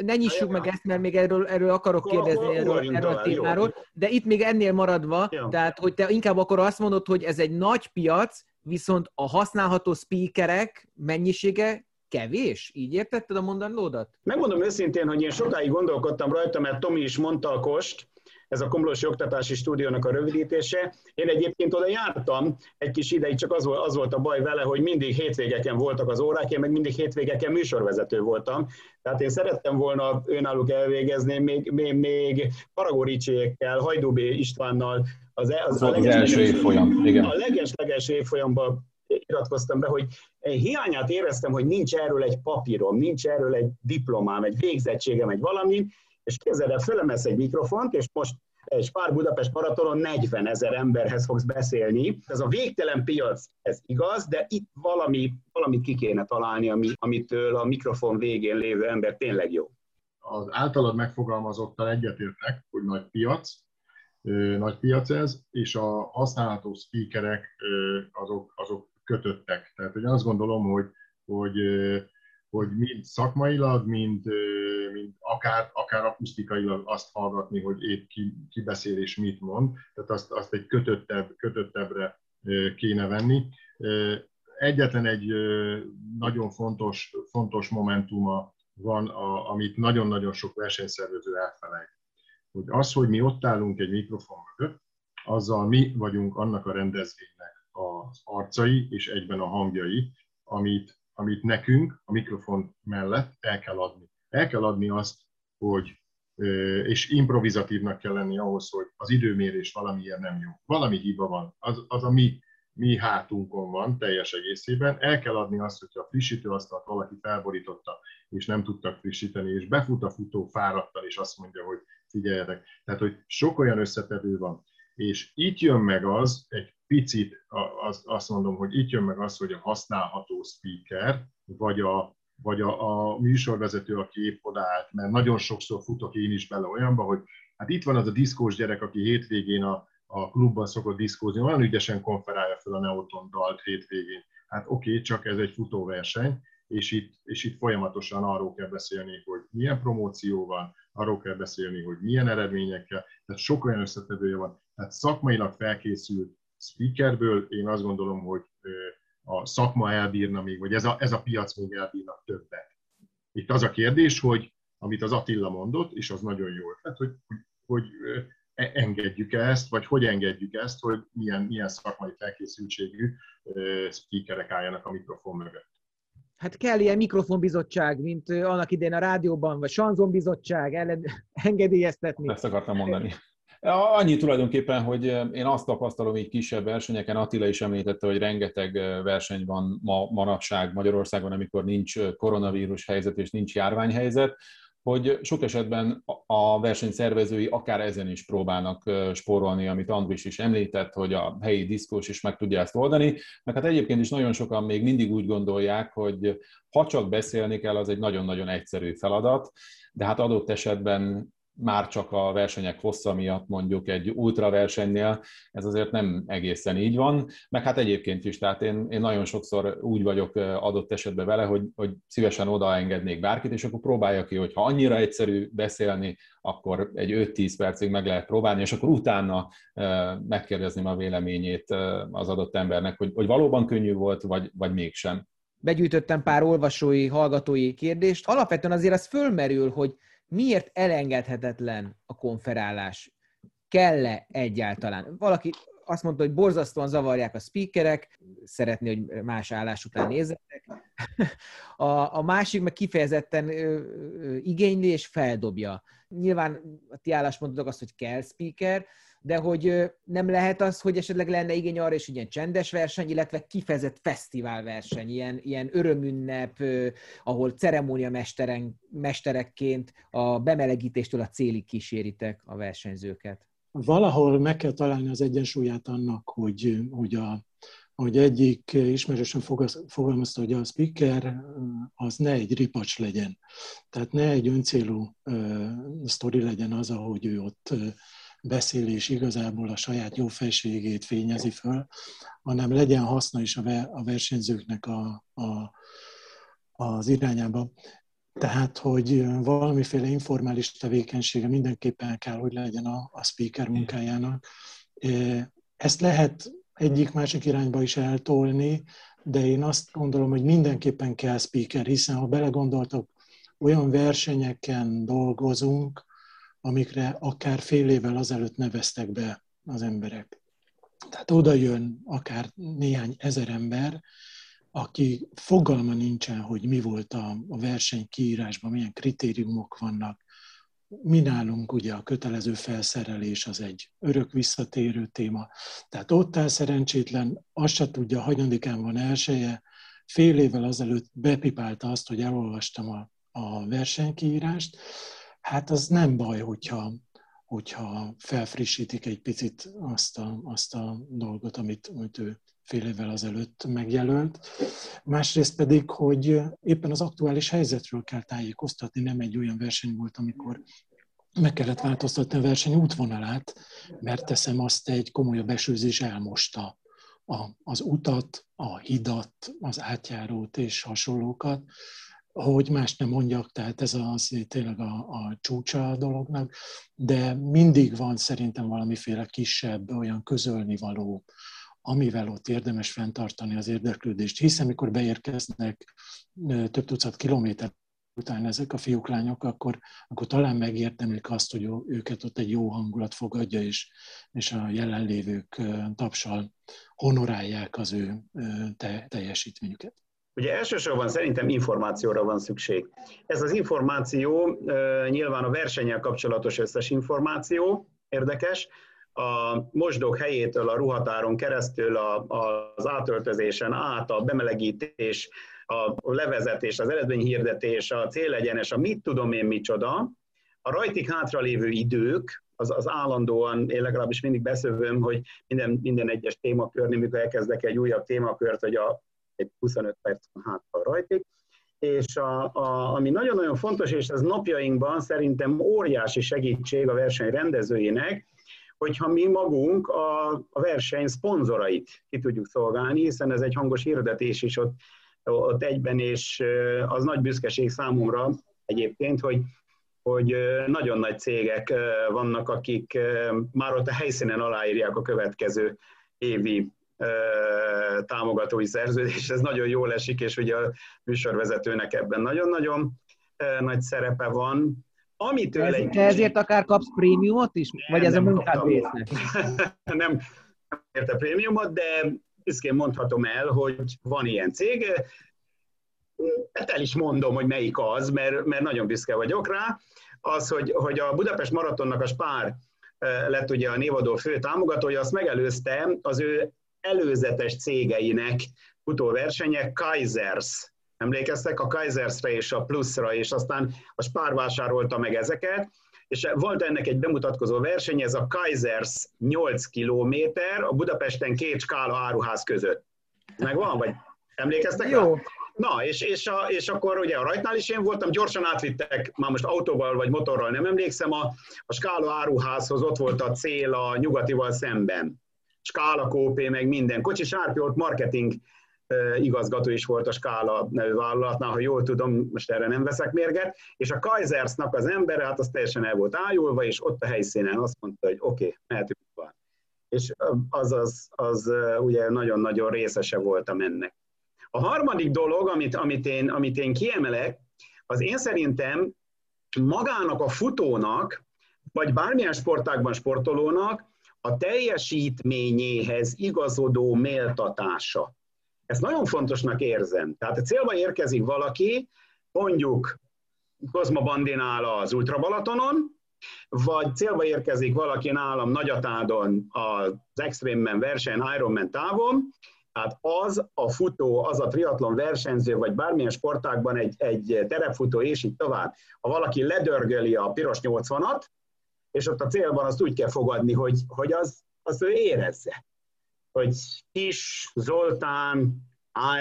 [SPEAKER 6] ne nyissuk meg ezt, mert még erről, erről akarok kérdezni, erről, erről a témáról, de itt még ennél maradva, tehát hogy te inkább akkor azt mondod, hogy ez egy nagy piac, viszont a használható speakerek mennyisége kevés? Így értetted a mondanódat?
[SPEAKER 2] Megmondom őszintén, hogy én sokáig gondolkodtam rajta, mert Tomi is mondta a kost, ez a Komlósi Oktatási Stúdiónak a rövidítése. Én egyébként oda jártam egy kis ideig, csak az volt, az volt a baj vele, hogy mindig hétvégeken voltak az órák, én meg mindig hétvégeken műsorvezető voltam. Tehát én szerettem volna önálluk elvégezni, még, még, még Paragó Ricsiékkel, Hajdúbé Istvánnal,
[SPEAKER 4] az, e- az, az, az, az első évfolyam, igen.
[SPEAKER 2] A leges-leges évfolyamban iratkoztam be, hogy hiányát éreztem, hogy nincs erről egy papírom, nincs erről egy diplomám, egy végzettségem, egy valami, és képzeld el, fölemelsz egy mikrofont, és most egy pár Budapest maratonon 40 ezer emberhez fogsz beszélni. Ez a végtelen piac, ez igaz, de itt valami, valamit ki kéne találni, ami, amitől a mikrofon végén lévő ember tényleg jó.
[SPEAKER 3] Az általad megfogalmazottan egyetértek, hogy nagy piac, nagy piac ez, és a használható speakerek azok, azok kötöttek. Tehát hogy azt gondolom, hogy, hogy hogy mind szakmailag, mind, mind akár, akár akusztikailag azt hallgatni, hogy épp ki, ki beszél és mit mond, tehát azt, azt egy kötöttebb, kötöttebbre kéne venni. Egyetlen egy nagyon fontos, fontos momentuma van, a, amit nagyon-nagyon sok versenyszervező elfelejt. Hogy az, hogy mi ott állunk egy mikrofon mögött, azzal mi vagyunk annak a rendezvénynek az arcai és egyben a hangjai, amit amit nekünk a mikrofon mellett el kell adni. El kell adni azt, hogy és improvizatívnak kell lenni ahhoz, hogy az időmérés valamiért nem jó. Valami hiba van. Az, az a mi, mi hátunkon van teljes egészében. El kell adni azt, hogyha a frissítőasztalt valaki felborította, és nem tudtak frissíteni, és befut a futó fáradtan, és azt mondja, hogy figyeljetek. Tehát, hogy sok olyan összetevő van. És itt jön meg az, egy picit az, azt mondom, hogy itt jön meg az, hogy a használható speaker, vagy a, vagy a, a műsorvezető, aki épp odaállt, mert nagyon sokszor futok én is bele olyanba, hogy hát itt van az a diszkós gyerek, aki hétvégén a, a klubban szokott diszkózni, olyan ügyesen konferálja fel a Neoton dalt hétvégén. Hát oké, okay, csak ez egy futóverseny, és itt, és itt folyamatosan arról kell beszélni, hogy milyen promóció van, arról kell beszélni, hogy milyen eredményekkel, tehát sok olyan összetevője van. Tehát szakmailag felkészült speakerből én azt gondolom, hogy a szakma elbírna még, vagy ez a, ez a piac még elbírna többet. Itt az a kérdés, hogy amit az Attila mondott, és az nagyon jó ötlet, hogy, hogy, e, engedjük -e ezt, vagy hogy engedjük ezt, hogy milyen, milyen szakmai felkészültségű speakerek álljanak a mikrofon mögött.
[SPEAKER 6] Hát kell ilyen mikrofonbizottság, mint annak idén a rádióban, vagy sanzonbizottság ellen engedélyeztetni.
[SPEAKER 4] Ezt akartam mondani. Annyi tulajdonképpen, hogy én azt tapasztalom így kisebb versenyeken, Attila is említette, hogy rengeteg verseny van ma, manapság Magyarországon, amikor nincs koronavírus helyzet és nincs járványhelyzet, hogy sok esetben a versenyszervezői akár ezen is próbálnak spórolni, amit Andris is említett, hogy a helyi diszkós is meg tudja ezt oldani, meg hát egyébként is nagyon sokan még mindig úgy gondolják, hogy ha csak beszélni kell, az egy nagyon-nagyon egyszerű feladat, de hát adott esetben már csak a versenyek hossza miatt mondjuk egy ultraversenynél, ez azért nem egészen így van, meg hát egyébként is, tehát én, én nagyon sokszor úgy vagyok adott esetben vele, hogy, hogy szívesen odaengednék bárkit, és akkor próbálja ki, hogy ha annyira egyszerű beszélni, akkor egy 5-10 percig meg lehet próbálni, és akkor utána megkérdezni a véleményét az adott embernek, hogy, hogy valóban könnyű volt, vagy, vagy mégsem.
[SPEAKER 6] Begyűjtöttem pár olvasói, hallgatói kérdést. Alapvetően azért az fölmerül, hogy miért elengedhetetlen a konferálás? Kell-e egyáltalán? Valaki azt mondta, hogy borzasztóan zavarják a speakerek, szeretné, hogy más állás után nézzetek. A, a másik meg kifejezetten ö, ö, igényli és feldobja. Nyilván a ti álláspontotok az, hogy kell speaker, de hogy nem lehet az, hogy esetleg lenne igény arra is, hogy ilyen csendes verseny, illetve kifejezett fesztiválverseny, ilyen, ilyen örömünnep, ahol ceremóniamesteren, mesterekként a bemelegítéstől a célig kíséritek a versenyzőket.
[SPEAKER 5] Valahol meg kell találni az egyensúlyát annak, hogy, hogy a, hogy egyik ismerősen fogalmazta, hogy a speaker az ne egy ripacs legyen. Tehát ne egy öncélú sztori legyen az, ahogy ő ott uh, beszél, és igazából a saját jófejségét fényezi föl, hanem legyen haszna is a, ver, a versenyzőknek a, a, az irányába. Tehát, hogy valamiféle informális tevékenysége mindenképpen kell, hogy legyen a, a speaker munkájának. Ezt lehet egyik-másik irányba is eltolni, de én azt gondolom, hogy mindenképpen kell speaker, hiszen ha belegondoltok, olyan versenyeken dolgozunk, amikre akár fél évvel azelőtt neveztek be az emberek. Tehát oda jön akár néhány ezer ember, aki fogalma nincsen, hogy mi volt a, a verseny kiírásban, milyen kritériumok vannak. Mi nálunk ugye a kötelező felszerelés az egy örök visszatérő téma. Tehát ott áll szerencsétlen, azt se tudja, hanyadikán van elsője, fél évvel azelőtt bepipálta azt, hogy elolvastam a, a versenykiírást, hát az nem baj, hogyha, hogyha felfrissítik egy picit azt a, azt a dolgot, amit, amit ő fél évvel azelőtt megjelölt. Másrészt pedig, hogy éppen az aktuális helyzetről kell tájékoztatni, nem egy olyan verseny volt, amikor meg kellett változtatni a verseny útvonalát, mert teszem azt egy komolyabb esőzés elmosta a, az utat, a hidat, az átjárót és hasonlókat hogy más nem mondjak, tehát ez az tényleg a, a csúcsa a dolognak, de mindig van szerintem valamiféle kisebb, olyan közölni való, amivel ott érdemes fenntartani az érdeklődést, hiszen mikor beérkeznek több tucat kilométer után ezek a fiúk, lányok, akkor, akkor talán megérdemlik azt, hogy őket ott egy jó hangulat fogadja, és, és a jelenlévők tapsal honorálják az ő te, teljesítményüket.
[SPEAKER 2] Ugye elsősorban szerintem információra van szükség. Ez az információ nyilván a versennyel kapcsolatos összes információ, érdekes, a mosdók helyétől a ruhatáron keresztül a, az átöltözésen át, a bemelegítés, a levezetés, az eredményhirdetés, a célegyenes, a mit tudom én micsoda, a rajtik hátralévő idők, az, az állandóan, én legalábbis mindig beszélvőm, hogy minden, minden egyes témakörnél, mikor elkezdek egy újabb témakört, hogy a egy 25 perc hátra rajtik. És a, a, ami nagyon-nagyon fontos, és ez napjainkban szerintem óriási segítség a verseny rendezőjének, hogyha mi magunk a, a verseny szponzorait ki tudjuk szolgálni, hiszen ez egy hangos hirdetés is ott, ott egyben, és az nagy büszkeség számomra egyébként, hogy, hogy nagyon nagy cégek vannak, akik már ott a helyszínen aláírják a következő évi támogatói szerződés, ez nagyon jól esik, és ugye a műsorvezetőnek ebben nagyon-nagyon nagy szerepe van.
[SPEAKER 1] Amitől ez, egy... Te ezért akár kapsz prémiumot is? Nem, vagy ez nem a munkád része?
[SPEAKER 2] nem, nem érte prémiumot, de büszkén mondhatom el, hogy van ilyen cég. Hát el is mondom, hogy melyik az, mert, mert nagyon büszke vagyok rá. Az, hogy, hogy a Budapest Maratonnak a Spár lett ugye a névadó fő támogatója, azt megelőzte az ő előzetes cégeinek futóversenye Kaisers. Emlékeztek a Kaisersre és a Plusra, és aztán a Spár vásárolta meg ezeket, és volt ennek egy bemutatkozó verseny, ez a Kaisers 8 kilométer a Budapesten két skála áruház között. Megvan, vagy emlékeztek?
[SPEAKER 1] Jó. Rá?
[SPEAKER 2] Na, és, és, a, és akkor ugye a rajtnál is én voltam, gyorsan átvittek, már most autóval vagy motorral nem emlékszem, a, a Skála áruházhoz ott volt a cél a nyugatival szemben. Skála Kópé, meg minden. Kocsi Sárpi ott marketing igazgató is volt a Skála nevű vállalatnál, ha jól tudom, most erre nem veszek mérget, és a Kaisersnak az embere, hát az teljesen el volt ájulva, és ott a helyszínen azt mondta, hogy oké, okay, mehetünk van. És az, az, az ugye nagyon-nagyon részese voltam ennek. A harmadik dolog, amit, amit, én, amit én kiemelek, az én szerintem magának a futónak, vagy bármilyen sportágban sportolónak a teljesítményéhez igazodó méltatása. Ezt nagyon fontosnak érzem. Tehát a célba érkezik valaki, mondjuk Kozma Bandinál az Ultra Balatonon, vagy célba érkezik valaki nálam Nagyatádon az Extreme verseny Ironman távon, tehát az a futó, az a triatlon versenyző, vagy bármilyen sportákban egy, egy terepfutó, és így tovább, ha valaki ledörgöli a piros 80-at, és ott a célban azt úgy kell fogadni, hogy, hogy az, az ő érezze. hogy Kis Zoltán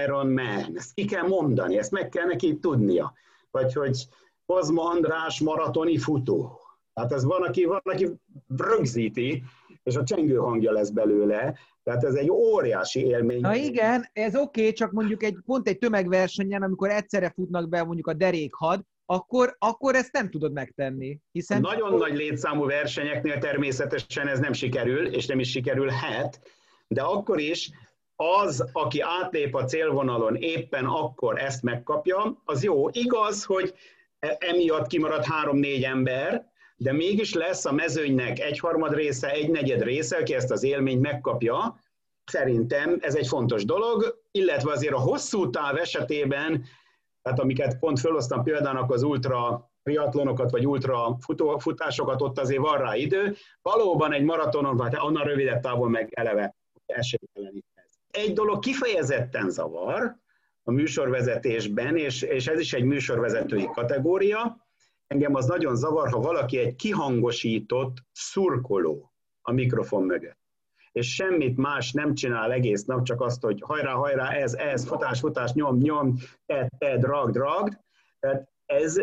[SPEAKER 2] Iron Man, ezt ki kell mondani, ezt meg kell neki tudnia. Vagy hogy Kozma András maratoni futó. Tehát ez van, aki, van, aki rögzíti, és a csengő hangja lesz belőle, tehát ez egy óriási élmény.
[SPEAKER 6] Na igen, ez oké, okay, csak mondjuk egy, pont egy tömegversenyen, amikor egyszerre futnak be mondjuk a derékhad, akkor, akkor ezt nem tudod megtenni. Hiszen
[SPEAKER 2] Nagyon akkor... nagy létszámú versenyeknél természetesen ez nem sikerül, és nem is sikerülhet, de akkor is az, aki átlép a célvonalon éppen akkor ezt megkapja, az jó. Igaz, hogy e- emiatt kimarad három-négy ember, de mégis lesz a mezőnynek egyharmad része, egy negyed része, aki ezt az élményt megkapja. Szerintem ez egy fontos dolog, illetve azért a hosszú táv esetében, tehát amiket pont felosztam példának az ultra triatlonokat, vagy ultra futó, futásokat, ott azért van rá idő. Valóban egy maratonon, vagy annál rövidebb távon meg eleve esélytelen Egy dolog kifejezetten zavar a műsorvezetésben, és, és ez is egy műsorvezetői kategória, Engem az nagyon zavar, ha valaki egy kihangosított szurkoló a mikrofon mögött és semmit más nem csinál egész nap, csak azt, hogy hajrá, hajrá, ez, ez, futás, futás, nyom, nyom, ted, ted, ragd, ragd. Tehát ez,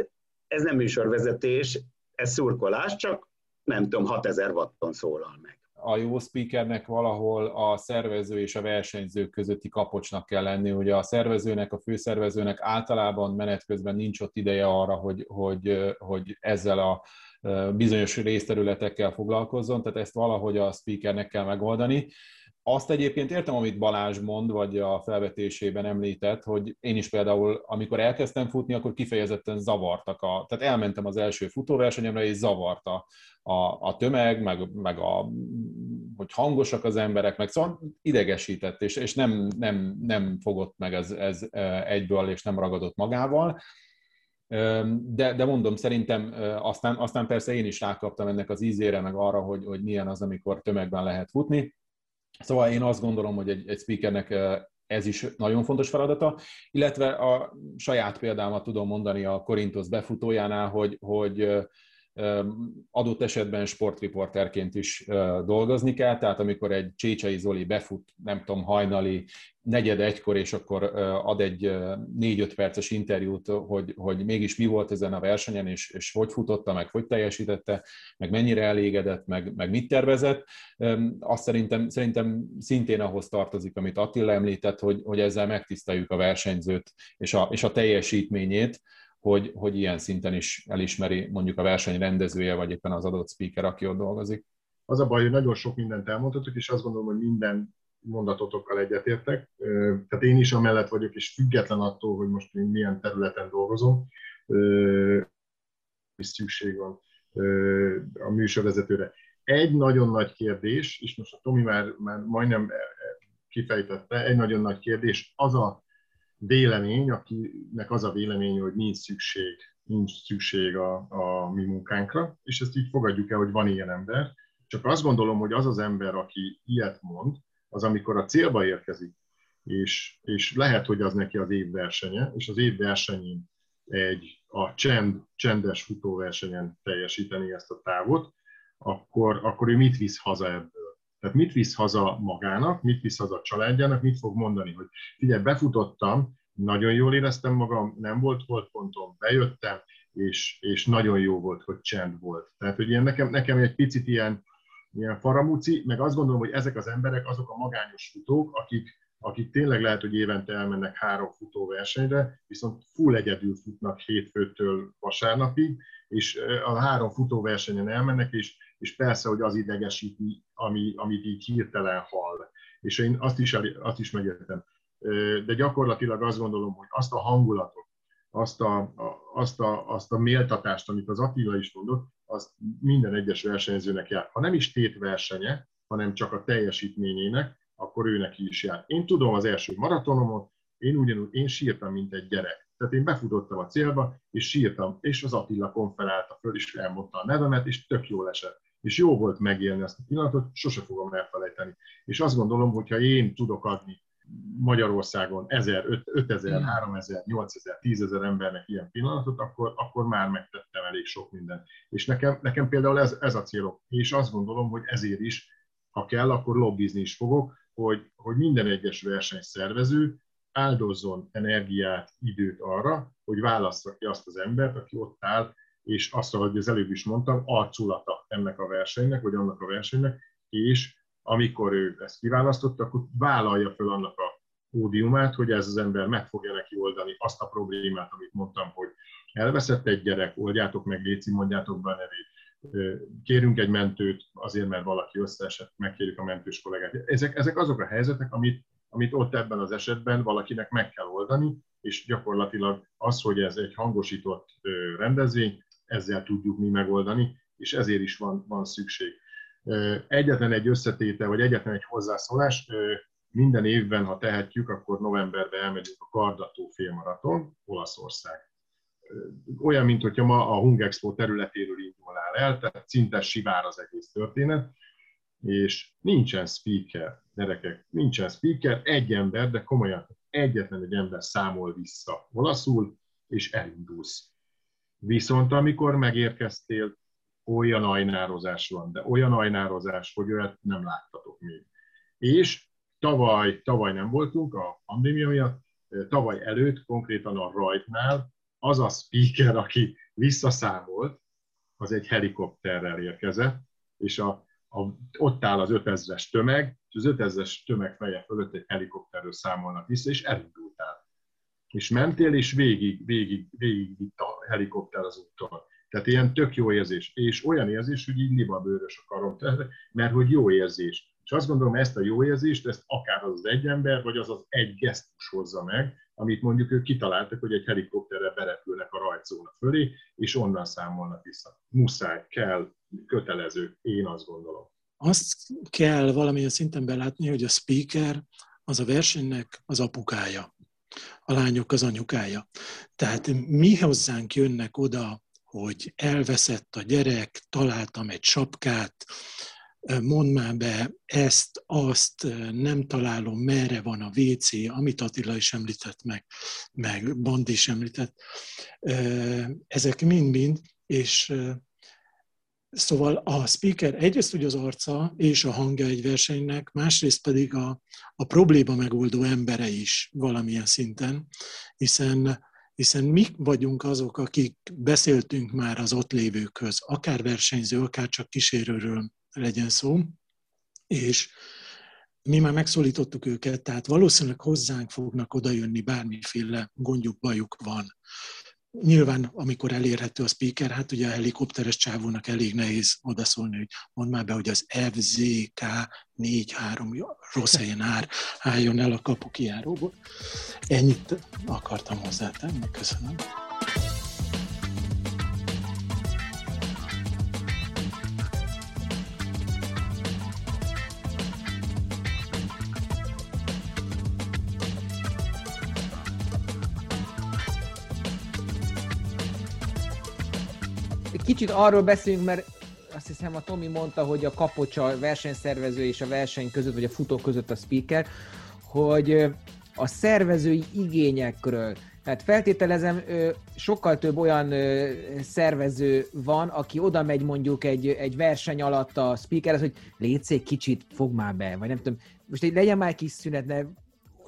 [SPEAKER 2] ez nem műsorvezetés, ez szurkolás, csak nem tudom, 6000 watton szólal meg
[SPEAKER 4] a jó speakernek valahol a szervező és a versenyző közötti kapocsnak kell lenni. Ugye a szervezőnek, a főszervezőnek általában menet közben nincs ott ideje arra, hogy, hogy, hogy ezzel a bizonyos részterületekkel foglalkozzon, tehát ezt valahogy a speakernek kell megoldani. Azt egyébként értem, amit Balázs mond, vagy a felvetésében említett, hogy én is például, amikor elkezdtem futni, akkor kifejezetten zavartak. A, tehát elmentem az első futóversenyemre, és zavarta a, a tömeg, meg, meg a, hogy hangosak az emberek, meg szóval idegesített, és, és nem, nem, nem fogott meg ez, ez egyből, és nem ragadott magával. De, de mondom, szerintem aztán, aztán persze én is rákaptam ennek az ízére, meg arra, hogy, hogy milyen az, amikor tömegben lehet futni. Szóval én azt gondolom, hogy egy, egy speakernek ez is nagyon fontos feladata, illetve a saját példámat tudom mondani a Korintos befutójánál, hogy, hogy adott esetben sportriporterként is dolgozni kell, tehát amikor egy Csécsei Zoli befut, nem tudom, hajnali negyed egykor, és akkor ad egy négy-öt perces interjút, hogy, hogy mégis mi volt ezen a versenyen, és, és hogy futotta, meg hogy teljesítette, meg mennyire elégedett, meg, meg mit tervezett, azt szerintem, szerintem szintén ahhoz tartozik, amit Attila említett, hogy, hogy ezzel megtiszteljük a versenyzőt és a, és a teljesítményét, hogy, hogy ilyen szinten is elismeri mondjuk a verseny rendezője, vagy éppen az adott speaker, aki ott dolgozik.
[SPEAKER 3] Az a baj, hogy nagyon sok mindent elmondhatok, és azt gondolom, hogy minden mondatotokkal egyetértek. Tehát én is amellett vagyok, és független attól, hogy most én milyen területen dolgozom, is szükség van a műsorvezetőre. Egy nagyon nagy kérdés, és most a Tomi már, már majdnem kifejtette, egy nagyon nagy kérdés, az a vélemény, akinek az a vélemény, hogy nincs szükség, nincs szükség a, a mi munkánkra, és ezt így fogadjuk el, hogy van ilyen ember. Csak azt gondolom, hogy az az ember, aki ilyet mond, az amikor a célba érkezik, és, és lehet, hogy az neki az év versenye, és az év versenyén egy a csend, csendes futóversenyen teljesíteni ezt a távot, akkor, akkor ő mit visz haza ebből? Tehát mit visz haza magának, mit visz haza a családjának, mit fog mondani, hogy figyelj, befutottam, nagyon jól éreztem magam, nem volt volt pontom, bejöttem, és, és nagyon jó volt, hogy csend volt. Tehát, hogy ilyen nekem, nekem egy picit ilyen, ilyen faramúci, meg azt gondolom, hogy ezek az emberek azok a magányos futók, akik, akik tényleg lehet, hogy évente elmennek három futóversenyre, viszont full egyedül futnak hétfőtől vasárnapig, és a három futóversenyen elmennek, és és persze, hogy az idegesíti, ami, amit így hirtelen hall. És én azt is, azt is megértem. De gyakorlatilag azt gondolom, hogy azt a hangulatot, azt a, azt, a, azt a méltatást, amit az Attila is mondott, azt minden egyes versenyzőnek jár. Ha nem is tét versenye, hanem csak a teljesítményének, akkor őnek is jár. Én tudom az első maratonomot, én ugyanúgy, én sírtam, mint egy gyerek. Tehát én befutottam a célba, és sírtam, és az Attila konferálta föl, és elmondta a nevemet, és tök jól esett és jó volt megélni ezt a pillanatot, sose fogom elfelejteni. És azt gondolom, hogyha én tudok adni Magyarországon 1000, 5000, 3000, 8000, 10000 embernek ilyen pillanatot, akkor, akkor már megtettem elég sok mindent. És nekem, nekem például ez, ez a célom. És azt gondolom, hogy ezért is, ha kell, akkor lobbizni is fogok, hogy, hogy minden egyes versenyszervező áldozzon energiát, időt arra, hogy válassza ki azt az embert, aki ott áll, és azt, ahogy az előbb is mondtam, arculata ennek a versenynek, vagy annak a versenynek, és amikor ő ezt kiválasztotta, akkor vállalja fel annak a pódiumát, hogy ez az ember meg fogja neki oldani azt a problémát, amit mondtam, hogy elveszett egy gyerek, oldjátok meg, Léci, mondjátok be a nevét, kérünk egy mentőt, azért, mert valaki összeesett, megkérjük a mentős kollégát. Ezek, ezek azok a helyzetek, amit, amit ott ebben az esetben valakinek meg kell oldani, és gyakorlatilag az, hogy ez egy hangosított rendezvény, ezzel tudjuk mi megoldani, és ezért is van, van szükség. Egyetlen egy összetétel, vagy egyetlen egy hozzászólás, minden évben, ha tehetjük, akkor novemberben elmegyünk a Kardató félmaraton, Olaszország. Olyan, mint hogyha ma a Hungexpo területéről indulnál el, tehát szinte sivár az egész történet, és nincsen speaker, gyerekek, nincsen speaker, egy ember, de komolyan egyetlen egy ember számol vissza olaszul, és elindulsz. Viszont amikor megérkeztél, olyan ajnározás van, de olyan ajnározás, hogy olyat nem láttatok még. És tavaly, tavaly nem voltunk a pandémia miatt, tavaly előtt, konkrétan a rajtnál, az a speaker, aki visszaszámolt, az egy helikopterrel érkezett, és a, a, ott áll az 5000-es tömeg, és az 5000-es tömeg feje fölött egy helikopterről számolnak vissza, és elindultál. És mentél, és végig, végig, végig vitt a helikopter az úton. Tehát ilyen tök jó érzés. És olyan érzés, hogy így libabőrös a karom, mert hogy jó érzés. És azt gondolom, ezt a jó érzést, ezt akár az, az egy ember, vagy az az egy gesztus hozza meg, amit mondjuk ők kitaláltak, hogy egy helikopterre berepülnek a rajtzóna fölé, és onnan számolnak vissza. Muszáj, kell, kötelező, én azt gondolom.
[SPEAKER 5] Azt kell valamilyen szinten belátni, hogy a speaker az a versenynek az apukája, a lányok az anyukája. Tehát mi hozzánk jönnek oda, hogy elveszett a gyerek, találtam egy sapkát, mondd már be ezt, azt, nem találom, merre van a WC, amit Attila is említett meg, meg Bandi is említett. Ezek mind-mind, és Szóval a speaker egyrészt ugye az arca és a hangja egy versenynek, másrészt pedig a, a probléma megoldó embere is valamilyen szinten, hiszen, hiszen mi vagyunk azok, akik beszéltünk már az ott lévőkhöz, akár versenyző, akár csak kísérőről legyen szó, és mi már megszólítottuk őket, tehát valószínűleg hozzánk fognak odajönni, bármiféle gondjuk, bajuk van. Nyilván, amikor elérhető a speaker, hát ugye a helikopteres csávónak elég nehéz odaszólni, hogy mondd már be, hogy az FZK 43 rossz helyen ár, álljon el a kapu. Ennyit akartam hozzátenni, köszönöm.
[SPEAKER 6] Kicsit arról beszélünk, mert azt hiszem a Tomi mondta, hogy a kapocs a versenyszervező és a verseny között, vagy a futó között a speaker, hogy a szervezői igényekről, tehát feltételezem, sokkal több olyan szervező van, aki oda megy mondjuk egy, egy verseny alatt a speakerhez, hogy egy kicsit, fog már be, vagy nem tudom, most egy legyen már kis szünet, ne,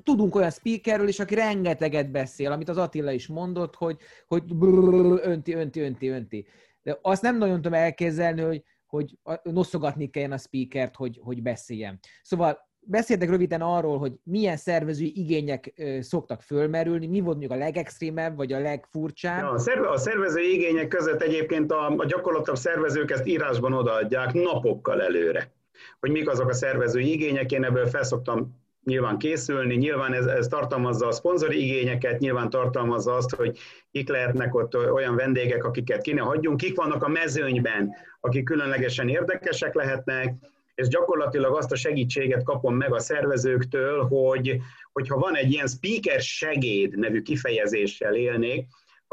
[SPEAKER 6] tudunk olyan speakerről is, aki rengeteget beszél, amit az Attila is mondott, hogy, hogy önti, önti, önti, önti de azt nem nagyon tudom elképzelni, hogy, hogy noszogatni kelljen a speakert, hogy, hogy beszéljen. Szóval beszéltek röviden arról, hogy milyen szervezői igények szoktak fölmerülni, mi volt mondjuk a legextrémebb, vagy a legfurcsább? Ja,
[SPEAKER 2] a, szerve, a szervezői igények között egyébként a, a gyakorlatilag szervezők ezt írásban odaadják napokkal előre hogy mik azok a szervezői igények, én ebből felszoktam nyilván készülni, nyilván ez, ez tartalmazza a szponzori igényeket, nyilván tartalmazza azt, hogy kik lehetnek ott olyan vendégek, akiket ki ne hagyjunk, kik vannak a mezőnyben, akik különlegesen érdekesek lehetnek, és gyakorlatilag azt a segítséget kapom meg a szervezőktől, hogy hogyha van egy ilyen speaker segéd nevű kifejezéssel élnék,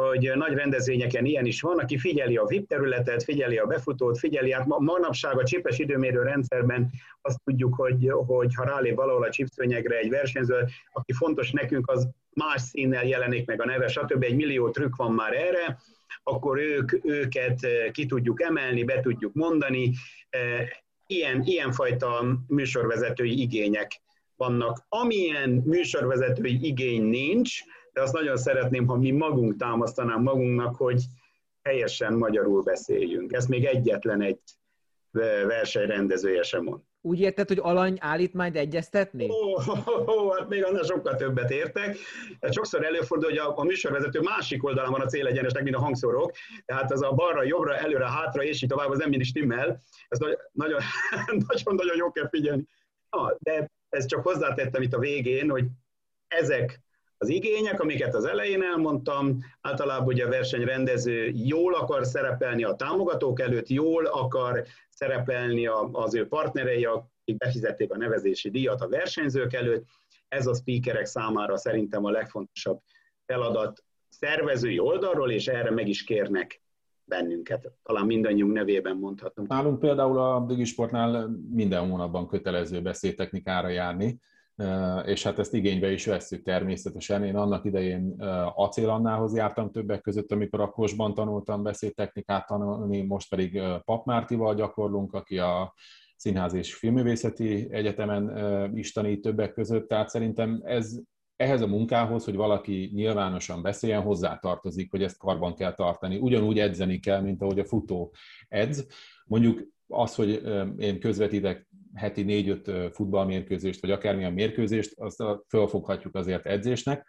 [SPEAKER 2] hogy nagy rendezvényeken ilyen is van, aki figyeli a VIP területet, figyeli a befutót, figyeli, hát manapság a csipes időmérő rendszerben azt tudjuk, hogy, hogy ha rálép valahol a csipszőnyegre egy versenyző, aki fontos nekünk, az más színnel jelenik meg a neve, stb. Egy millió trükk van már erre, akkor ők, őket ki tudjuk emelni, be tudjuk mondani. Ilyen, ilyenfajta műsorvezetői igények vannak. Amilyen műsorvezetői igény nincs, de azt nagyon szeretném, ha mi magunk támasztanánk magunknak, hogy helyesen magyarul beszéljünk. Ezt még egyetlen egy versenyrendezője sem mond.
[SPEAKER 6] Úgy érted, hogy alany állít majd egyeztetni?
[SPEAKER 2] Ó, oh, oh, oh, hát még annál sokkal többet értek. Hát sokszor előfordul, hogy a, a műsorvezető másik oldalán van a célegyenesnek, mint a hangszorok, tehát az a balra, jobbra, előre, hátra, és így tovább, az nem mindig stimmel. Ez nagyon-nagyon jó kell figyelni. Na, de ez csak hozzátettem itt a végén, hogy ezek az igények, amiket az elején elmondtam, általában ugye a versenyrendező jól akar szerepelni a támogatók előtt, jól akar szerepelni az ő partnerei, akik befizették a nevezési díjat a versenyzők előtt. Ez a speakerek számára szerintem a legfontosabb feladat szervezői oldalról, és erre meg is kérnek bennünket. Talán mindannyiunk nevében mondhatom.
[SPEAKER 4] Nálunk például a Digisportnál minden hónapban kötelező beszédtechnikára járni, és hát ezt igénybe is vesszük természetesen. Én annak idején acélannához jártam többek között, amikor a Kosban tanultam beszédtechnikát tanulni, most pedig Pap Mártival gyakorlunk, aki a Színház és Filmművészeti Egyetemen is tanít többek között, tehát szerintem ez ehhez a munkához, hogy valaki nyilvánosan beszéljen, hozzátartozik, hogy ezt karban kell tartani. Ugyanúgy edzeni kell, mint ahogy a futó edz. Mondjuk az, hogy én közvetítek heti négy-öt futballmérkőzést, vagy akármilyen mérkőzést, azt fölfoghatjuk azért edzésnek.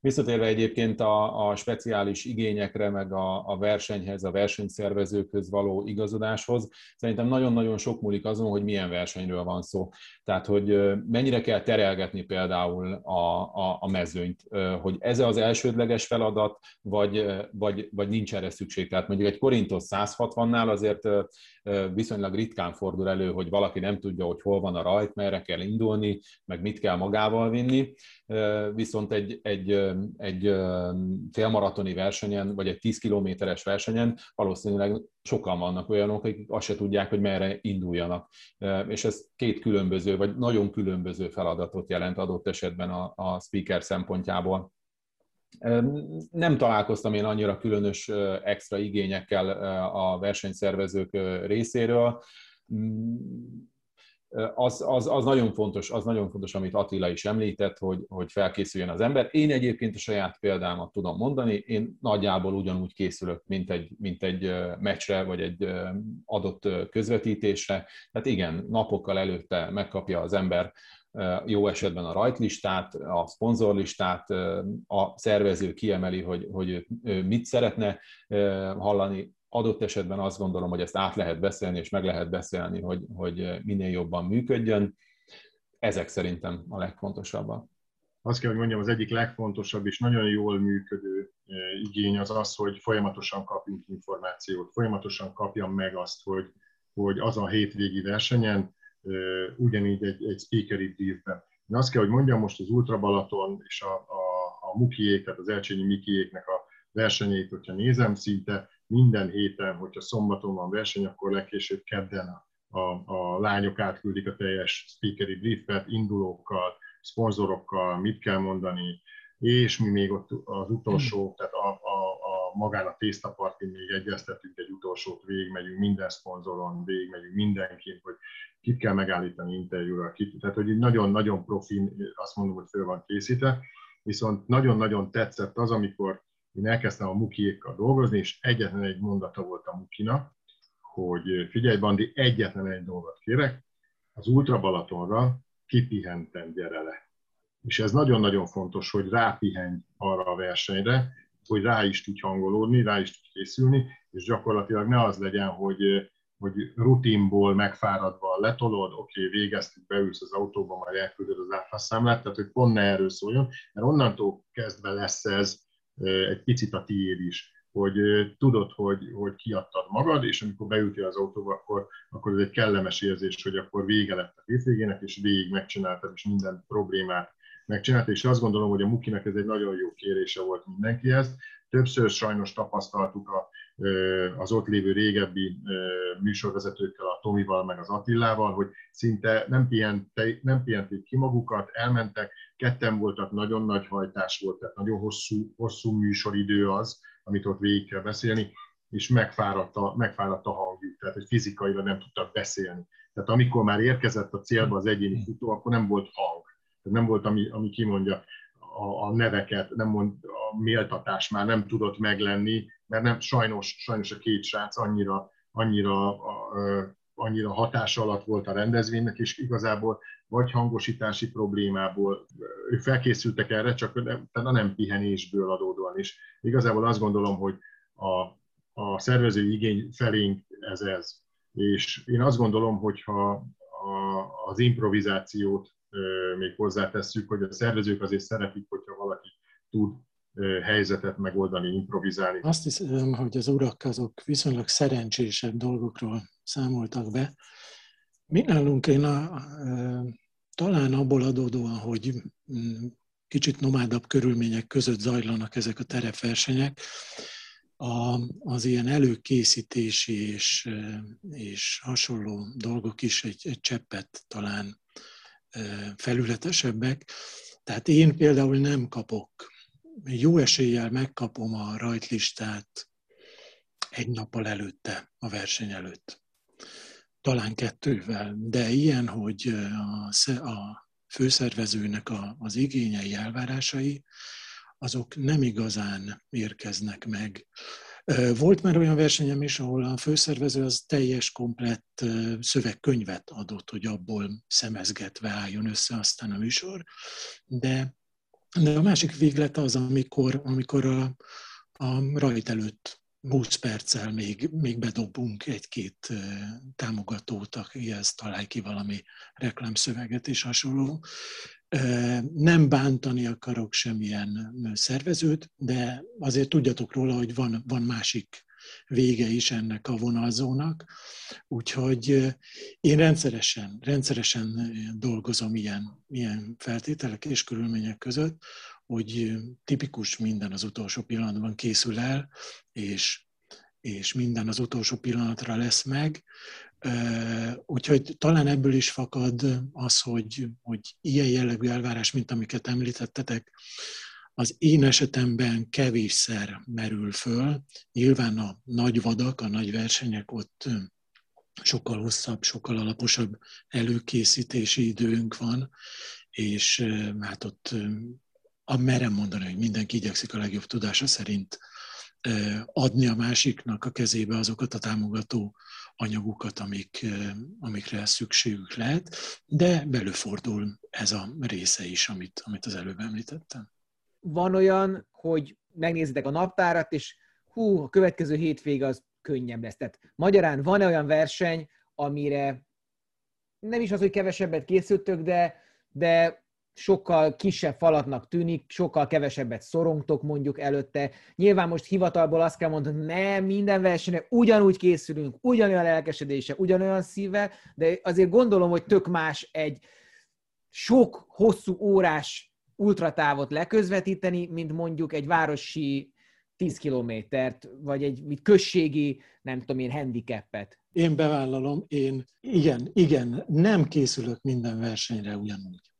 [SPEAKER 4] Visszatérve egyébként a, a speciális igényekre, meg a, a versenyhez, a versenyszervezőkhöz való igazodáshoz, szerintem nagyon-nagyon sok múlik azon, hogy milyen versenyről van szó. Tehát, hogy mennyire kell terelgetni például a, a, a mezőnyt, hogy ez az elsődleges feladat, vagy, vagy, vagy nincs erre szükség. Tehát mondjuk egy Korintos 160-nál azért viszonylag ritkán fordul elő, hogy valaki nem tudja, hogy hol van a rajt, merre kell indulni, meg mit kell magával vinni, viszont egy, egy, egy félmaratoni versenyen, vagy egy 10 kilométeres versenyen valószínűleg sokan vannak olyanok, akik azt se tudják, hogy merre induljanak. És ez két különböző, vagy nagyon különböző feladatot jelent adott esetben a, a speaker szempontjából. Nem találkoztam én annyira különös extra igényekkel a versenyszervezők részéről. Az, az, az, nagyon fontos, az nagyon fontos, amit Attila is említett, hogy, hogy felkészüljön az ember. Én egyébként a saját példámat tudom mondani, én nagyjából ugyanúgy készülök, mint egy, mint egy meccsre, vagy egy adott közvetítésre. Tehát igen, napokkal előtte megkapja az ember jó esetben a rajtlistát, a szponzorlistát, a szervező kiemeli, hogy, hogy mit szeretne hallani, adott esetben azt gondolom, hogy ezt át lehet beszélni, és meg lehet beszélni, hogy, hogy minél jobban működjön. Ezek szerintem a legfontosabbak.
[SPEAKER 3] Azt kell, hogy mondjam, az egyik legfontosabb és nagyon jól működő igény az az, hogy folyamatosan kapjunk információt, folyamatosan kapjam meg azt, hogy, hogy az a hétvégi versenyen ugyanígy egy, egy speakeri briefben. Én azt kell, hogy mondjam, most az Ultra Balaton és a, a, a Mukiék, tehát az Elcsényi Mikiéknek a versenyét, hogyha nézem, szinte minden héten, hogyha szombaton van verseny, akkor legkésőbb kedden a, a, lányok átküldik a teljes speakeri briefet, indulókkal, szponzorokkal, mit kell mondani, és mi még ott az utolsó, tehát a, a, a magán a tésztapartin még egyeztetünk egy utolsót, végigmegyünk minden szponzoron, végigmegyünk mindenkin, hogy kit kell megállítani interjúra, kit, tehát hogy nagyon-nagyon profin, azt mondom, hogy föl van készítve, viszont nagyon-nagyon tetszett az, amikor én elkezdtem a Mukiékkal dolgozni, és egyetlen egy mondata volt a Mukinak, hogy figyelj Bandi, egyetlen egy dolgot kérek, az Ultra Balatonra kipihenten gyere le. És ez nagyon-nagyon fontos, hogy rápihenj arra a versenyre, hogy rá is tudj hangolódni, rá is tudj készülni, és gyakorlatilag ne az legyen, hogy hogy rutinból megfáradva letolod, oké, okay, végeztük, beülsz az autóba, majd elküldöd az áfasszámlát, tehát hogy pont ne erről szóljon, mert onnantól kezdve lesz ez egy picit a tiéd is, hogy tudod, hogy, hogy kiadtad magad, és amikor beültél az autóba, akkor, akkor ez egy kellemes érzés, hogy akkor vége lett a hétvégének, és végig megcsináltad, és minden problémát megcsináltad, és azt gondolom, hogy a Mukinek ez egy nagyon jó kérése volt mindenkihez. Többször sajnos tapasztaltuk a az ott lévő régebbi műsorvezetőkkel, a Tomival, meg az Attillával, hogy szinte nem, pihente, nem pihenték ki magukat, elmentek, ketten voltak, nagyon nagy hajtás volt, tehát nagyon hosszú, hosszú műsoridő az, amit ott végig kell beszélni, és megfáradt a, megfáradt a hangjuk, tehát hogy fizikailag nem tudtak beszélni. Tehát amikor már érkezett a célba az egyéni futó, akkor nem volt hang nem volt, ami, ami kimondja a, a neveket, nem mond, a méltatás már nem tudott meglenni, mert nem, sajnos, sajnos a két srác annyira, annyira, annyira hatása alatt volt a rendezvénynek, és igazából vagy hangosítási problémából, ők felkészültek erre, csak nem, a nem pihenésből adódóan is. Igazából azt gondolom, hogy a, a szervező igény felénk ez ez. És én azt gondolom, hogyha a, az improvizációt még hozzátesszük, hogy a szervezők azért szeretik, hogyha valaki tud helyzetet megoldani, improvizálni.
[SPEAKER 5] Azt hiszem, hogy az urak azok viszonylag szerencsésebb dolgokról számoltak be. Mi nálunk én a, talán abból adódóan, hogy mm, kicsit nomádabb körülmények között zajlanak ezek a terepversenyek, a, az ilyen előkészítési és, és hasonló dolgok is egy, egy cseppet talán felületesebbek. Tehát én például nem kapok, jó eséllyel megkapom a rajtlistát egy nappal előtte, a verseny előtt. Talán kettővel, de ilyen, hogy a, főszervezőnek a, az igényei, elvárásai, azok nem igazán érkeznek meg. Volt már olyan versenyem is, ahol a főszervező az teljes, komplett szövegkönyvet adott, hogy abból szemezgetve álljon össze aztán a műsor, de, de a másik véglet az, amikor, amikor a, a rajt előtt 20 perccel még, még bedobunk egy-két támogatót, akihez találj ki valami reklámszöveget és hasonló. Nem bántani akarok semmilyen szervezőt, de azért tudjatok róla, hogy van, van másik vége is ennek a vonalzónak. Úgyhogy én rendszeresen, rendszeresen dolgozom ilyen, ilyen feltételek és körülmények között, hogy tipikus minden az utolsó pillanatban készül el, és, és minden az utolsó pillanatra lesz meg. Úgyhogy talán ebből is fakad az, hogy, hogy ilyen jellegű elvárás, mint amiket említettetek, az én esetemben kevésszer merül föl. Nyilván a nagy vadak, a nagy versenyek ott sokkal hosszabb, sokkal alaposabb előkészítési időnk van, és hát ott a merem mondani, hogy mindenki igyekszik a legjobb tudása szerint adni a másiknak a kezébe azokat a támogató anyagokat, amik, amikre szükségük lehet, de belőfordul ez a része is, amit, amit az előbb említettem.
[SPEAKER 6] Van olyan, hogy megnézitek a naptárat, és hú, a következő hétvég az könnyebb lesz. Tehát magyarán van olyan verseny, amire nem is az, hogy kevesebbet készültök, de, de sokkal kisebb falatnak tűnik, sokkal kevesebbet szorongtok mondjuk előtte. Nyilván most hivatalból azt kell mondani, hogy nem, minden versenyre ugyanúgy készülünk, ugyanolyan lelkesedése, ugyanolyan szívvel, de azért gondolom, hogy tök más egy sok hosszú órás ultratávot leközvetíteni, mint mondjuk egy városi 10 kilométert, vagy egy községi, nem tudom én, handicapet.
[SPEAKER 5] Én bevállalom, én igen, igen, nem készülök minden versenyre ugyanúgy.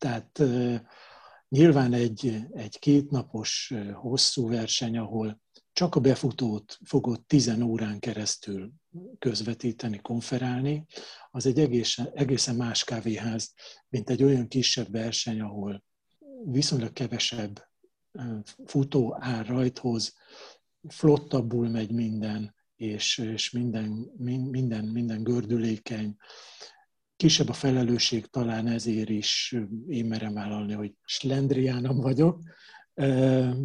[SPEAKER 5] Tehát nyilván egy, egy kétnapos hosszú verseny, ahol csak a befutót fogod 10 órán keresztül közvetíteni, konferálni, az egy egészen, egészen más kávéház, mint egy olyan kisebb verseny, ahol viszonylag kevesebb futó áll rajthoz, flottabbul megy minden, és, és minden, minden, minden gördülékeny, kisebb a felelősség, talán ezért is én merem vállalni, hogy slendriánom vagyok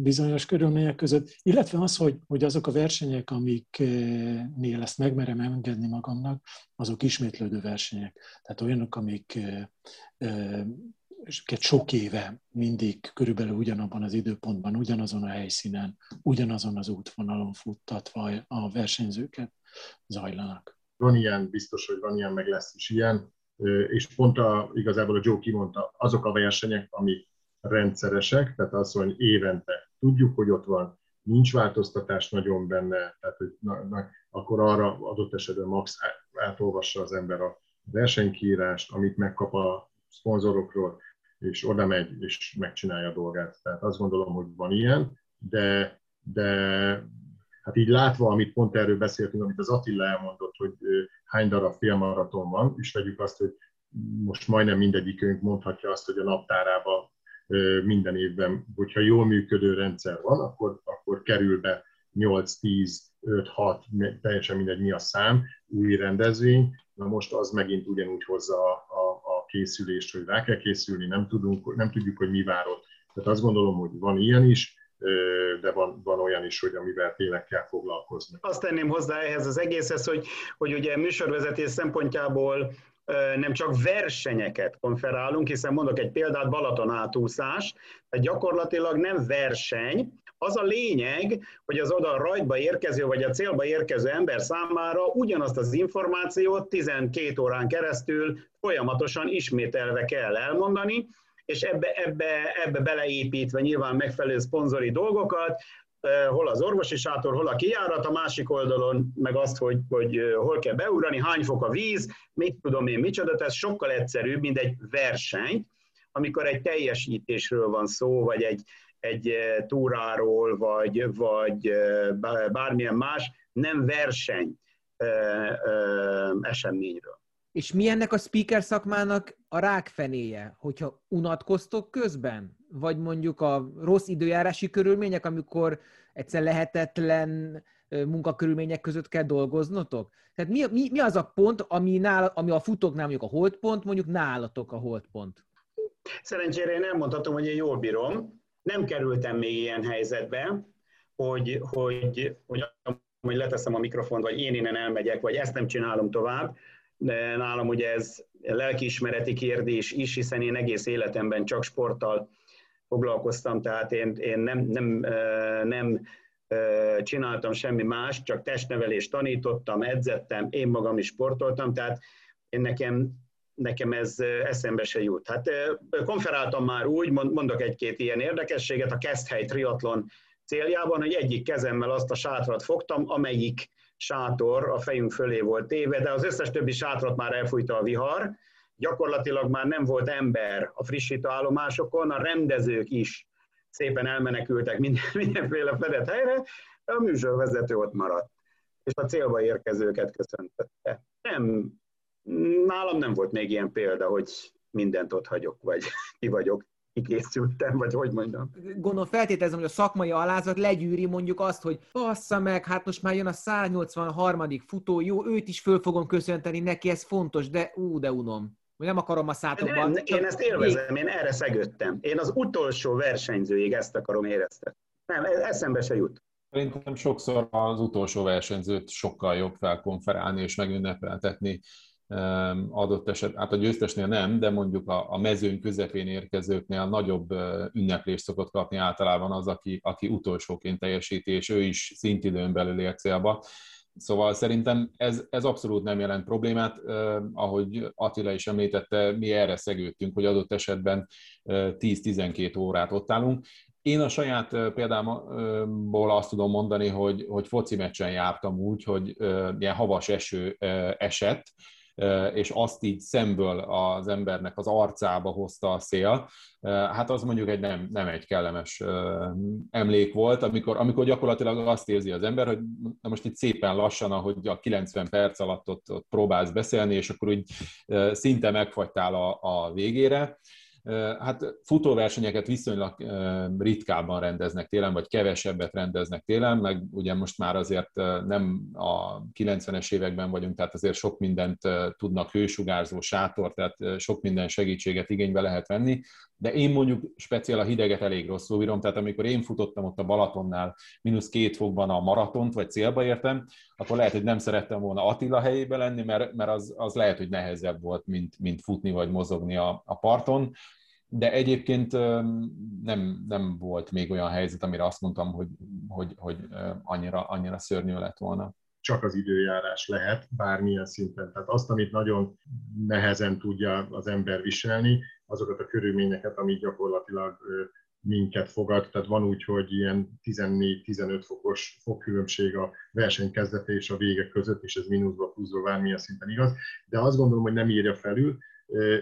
[SPEAKER 5] bizonyos körülmények között, illetve az, hogy, hogy azok a versenyek, amiknél ezt megmerem engedni magamnak, azok ismétlődő versenyek. Tehát olyanok, amik sok éve mindig körülbelül ugyanabban az időpontban, ugyanazon a helyszínen, ugyanazon az útvonalon futtatva a versenyzőket zajlanak.
[SPEAKER 3] Van ilyen, biztos, hogy van ilyen, meg lesz is ilyen és pont a, igazából a Joe kimondta, azok a versenyek, amik rendszeresek, tehát az, hogy évente tudjuk, hogy ott van, nincs változtatás nagyon benne, tehát hogy na, na, akkor arra adott esetben max átolvassa az ember a versenykírást, amit megkap a szponzorokról, és oda megy, és megcsinálja a dolgát. Tehát azt gondolom, hogy van ilyen, de, de hát így látva, amit pont erről beszéltünk, amit az Attila elmondott, hogy hány darab félmaraton van, és vegyük azt, hogy most majdnem mindegyikünk mondhatja azt, hogy a naptárába minden évben, hogyha jól működő rendszer van, akkor, akkor kerül be 8, 10, 5, 6, teljesen mindegy mi a szám, új rendezvény. Na most az megint ugyanúgy hozza a, a, a készülést, hogy rá kell készülni, nem, tudunk, nem tudjuk, hogy mi vár ott. Tehát azt gondolom, hogy van ilyen is, de van, van olyan is, hogy amivel tényleg kell foglalkozni.
[SPEAKER 2] Azt tenném hozzá ehhez az egészhez, hogy, hogy ugye műsorvezetés szempontjából nem csak versenyeket konferálunk, hiszen mondok egy példát, Balaton átúszás, tehát gyakorlatilag nem verseny, az a lényeg, hogy az oda rajtba érkező, vagy a célba érkező ember számára ugyanazt az információt 12 órán keresztül folyamatosan ismételve kell elmondani, és ebbe, ebbe, ebbe beleépítve nyilván megfelelő szponzori dolgokat, hol az orvosi sátor, hol a kijárat, a másik oldalon meg azt, hogy, hogy hol kell beugrani, hány fok a víz, mit tudom én, micsoda, ez sokkal egyszerűbb, mint egy verseny, amikor egy teljesítésről van szó, vagy egy, egy túráról, vagy, vagy bármilyen más, nem verseny eseményről.
[SPEAKER 6] És mi ennek a speaker szakmának a rákfenéje, hogyha unatkoztok közben? Vagy mondjuk a rossz időjárási körülmények, amikor egyszer lehetetlen munkakörülmények között kell dolgoznotok? Tehát mi, mi, mi az a pont, ami, nála, ami a futóknál mondjuk a holdpont, mondjuk nálatok a holdpont?
[SPEAKER 2] Szerencsére én elmondhatom, hogy én jól bírom. Nem kerültem még ilyen helyzetbe, hogy, hogy, hogy, hogy leteszem a mikrofont, vagy én innen elmegyek, vagy ezt nem csinálom tovább de nálam ugye ez lelkiismereti kérdés is, hiszen én egész életemben csak sporttal foglalkoztam, tehát én, én nem, nem, nem csináltam semmi más, csak testnevelést tanítottam, edzettem, én magam is sportoltam, tehát én nekem, nekem ez eszembe se jut. Hát konferáltam már úgy, mondok egy-két ilyen érdekességet, a Keszthely triatlon céljában, hogy egyik kezemmel azt a sátrat fogtam, amelyik sátor a fejünk fölé volt téve, de az összes többi sátrat már elfújta a vihar, gyakorlatilag már nem volt ember a frissítő állomásokon, a rendezők is szépen elmenekültek minden, mindenféle fedett helyre, a műsorvezető ott maradt, és a célba érkezőket köszöntötte. Nem, nálam nem volt még ilyen példa, hogy mindent ott hagyok, vagy ki vagyok kikészültem, vagy hogy mondjam.
[SPEAKER 6] Gondolom feltételezem, hogy a szakmai alázat legyűri mondjuk azt, hogy bassza meg, hát most már jön a 183. futó, jó, őt is föl fogom köszönteni, neki ez fontos, de ú, de unom. Hogy nem akarom a szátokban.
[SPEAKER 2] Nem, én ezt élvezem, én erre szegődtem. Én az utolsó versenyzőig ezt akarom éreztetni. Nem, eszembe se jut.
[SPEAKER 4] Szerintem sokszor az utolsó versenyzőt sokkal jobb felkonferálni és megünnepeltetni, adott eset, hát a győztesnél nem, de mondjuk a, a mezőny közepén érkezőknél nagyobb ünneplést szokott kapni általában az, aki, aki utolsóként teljesíti, és ő is szintidőn belül ér célba. Szóval szerintem ez, ez abszolút nem jelent problémát. Eh, ahogy Attila is említette, mi erre szegődtünk, hogy adott esetben 10-12 órát ott állunk. Én a saját példámból azt tudom mondani, hogy, hogy foci meccsen jártam úgy, hogy ilyen havas eső esett, és azt így szemből az embernek az arcába hozta a szél, hát az mondjuk egy nem, nem egy kellemes emlék volt, amikor, amikor gyakorlatilag azt érzi az ember, hogy na most itt szépen lassan, ahogy a 90 perc alatt ott, ott próbálsz beszélni, és akkor úgy szinte megfagytál a, a végére, Hát futóversenyeket viszonylag ritkábban rendeznek télen, vagy kevesebbet rendeznek télen, meg ugye most már azért nem a 90-es években vagyunk, tehát azért sok mindent tudnak hősugárzó sátor, tehát sok minden segítséget igénybe lehet venni, de én mondjuk speciál a hideget elég rosszul bírom, tehát amikor én futottam ott a Balatonnál mínusz két fokban a maratont, vagy célba értem, akkor lehet, hogy nem szerettem volna Attila helyébe lenni, mert, mert az, az lehet, hogy nehezebb volt, mint, mint futni vagy mozogni a, a parton de egyébként nem, nem volt még olyan helyzet, amire azt mondtam, hogy, hogy, hogy annyira, annyira szörnyű lett volna.
[SPEAKER 3] Csak az időjárás lehet bármilyen szinten. Tehát azt, amit nagyon nehezen tudja az ember viselni, azokat a körülményeket, amik gyakorlatilag minket fogad. Tehát van úgy, hogy ilyen 14-15 fokos fokkülönbség a verseny kezdete és a vége között, és ez mínuszba, pluszba, bármilyen szinten igaz. De azt gondolom, hogy nem írja felül,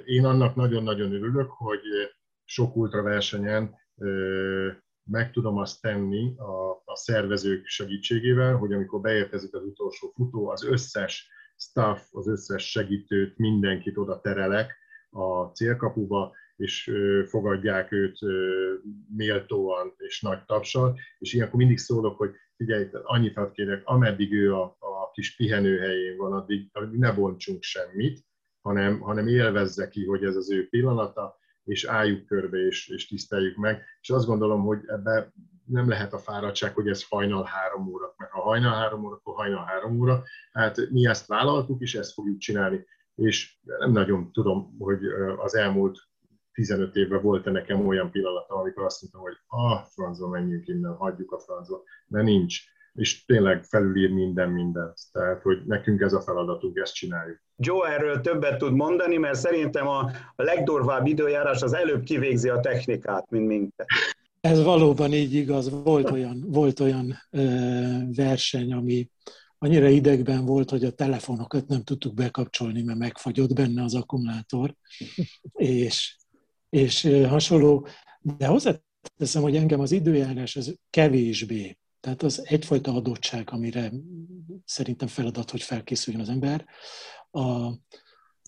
[SPEAKER 3] én annak nagyon-nagyon örülök, hogy sok ultraversenyen meg tudom azt tenni a, a szervezők segítségével, hogy amikor beérkezik az utolsó futó, az összes staff, az összes segítőt, mindenkit oda terelek, a célkapuba, és fogadják őt méltóan és nagy tapsal, és ilyenkor mindig szólok, hogy figyelj, annyit hadd kérek, ameddig ő a, a kis pihenőhelyén van, addig, ne bontsunk semmit, hanem, hanem élvezze ki, hogy ez az ő pillanata, és álljuk körbe, és, és tiszteljük meg. És azt gondolom, hogy ebbe nem lehet a fáradtság, hogy ez hajnal három óra, mert ha hajnal három óra, akkor hajnal három óra. Hát mi ezt vállaltuk, és ezt fogjuk csinálni. És nem nagyon tudom, hogy az elmúlt 15 évben volt-e nekem olyan pillanata, amikor azt mondtam, hogy ah, francba menjünk innen, hagyjuk a francba, de nincs. És tényleg felülír minden mindent. Tehát, hogy nekünk ez a feladatunk, ezt csináljuk.
[SPEAKER 2] Joe erről többet tud mondani, mert szerintem a, legdurvább időjárás az előbb kivégzi a technikát, mint minket.
[SPEAKER 5] Ez valóban így igaz. Volt olyan, volt olyan ö, verseny, ami annyira idegben volt, hogy a telefonokat nem tudtuk bekapcsolni, mert megfagyott benne az akkumulátor, és, és hasonló. De hozzáteszem, hogy engem az időjárás az kevésbé, tehát az egyfajta adottság, amire szerintem feladat, hogy felkészüljön az ember. A,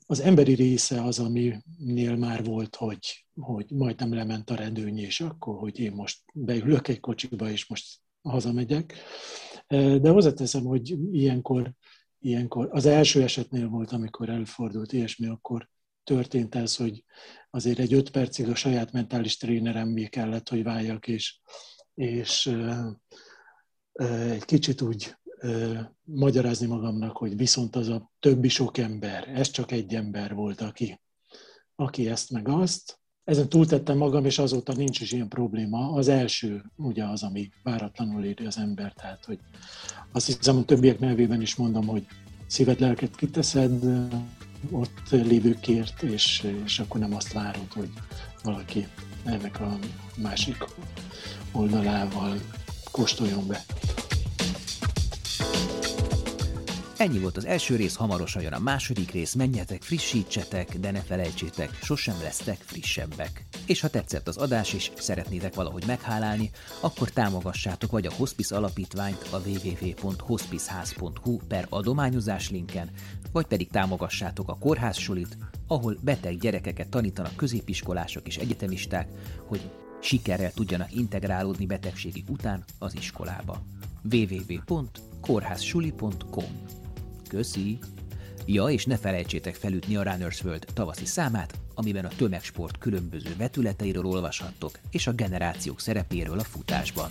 [SPEAKER 5] az emberi része az, aminél már volt, hogy, hogy majdnem lement a redőny, és akkor, hogy én most beülök egy kocsiba, és most hazamegyek. De hozzáteszem, hogy ilyenkor, ilyenkor, az első esetnél volt, amikor előfordult ilyesmi, akkor történt ez, hogy azért egy öt percig a saját mentális tréneremmé kellett, hogy váljak, és, és egy kicsit úgy magyarázni magamnak, hogy viszont az a többi sok ember, ez csak egy ember volt, aki, aki ezt meg azt. Ezen túltettem magam, és azóta nincs is ilyen probléma. Az első ugye az, ami váratlanul éri az ember, tehát hogy azt hiszem, a többiek nevében is mondom, hogy szíved, lelket kiteszed ott lévőkért, és, és akkor nem azt várod, hogy valaki ennek a másik oldalával kóstoljon be.
[SPEAKER 1] Ennyi volt az első rész, hamarosan jön a második rész, menjetek, frissítsetek, de ne felejtsétek, sosem lesztek frissebbek. És ha tetszett az adás és szeretnétek valahogy meghálálni, akkor támogassátok vagy a Hospice alapítványt a www.hospiceház.hu per adományozás linken, vagy pedig támogassátok a kórház sulit, ahol beteg gyerekeket tanítanak középiskolások és egyetemisták, hogy sikerrel tudjanak integrálódni betegségük után az iskolába. www.kórházsuli.com Köszi! Ja, és ne felejtsétek felütni a Runners World tavaszi számát, amiben a tömegsport különböző vetületeiről olvashattok, és a generációk szerepéről a futásban.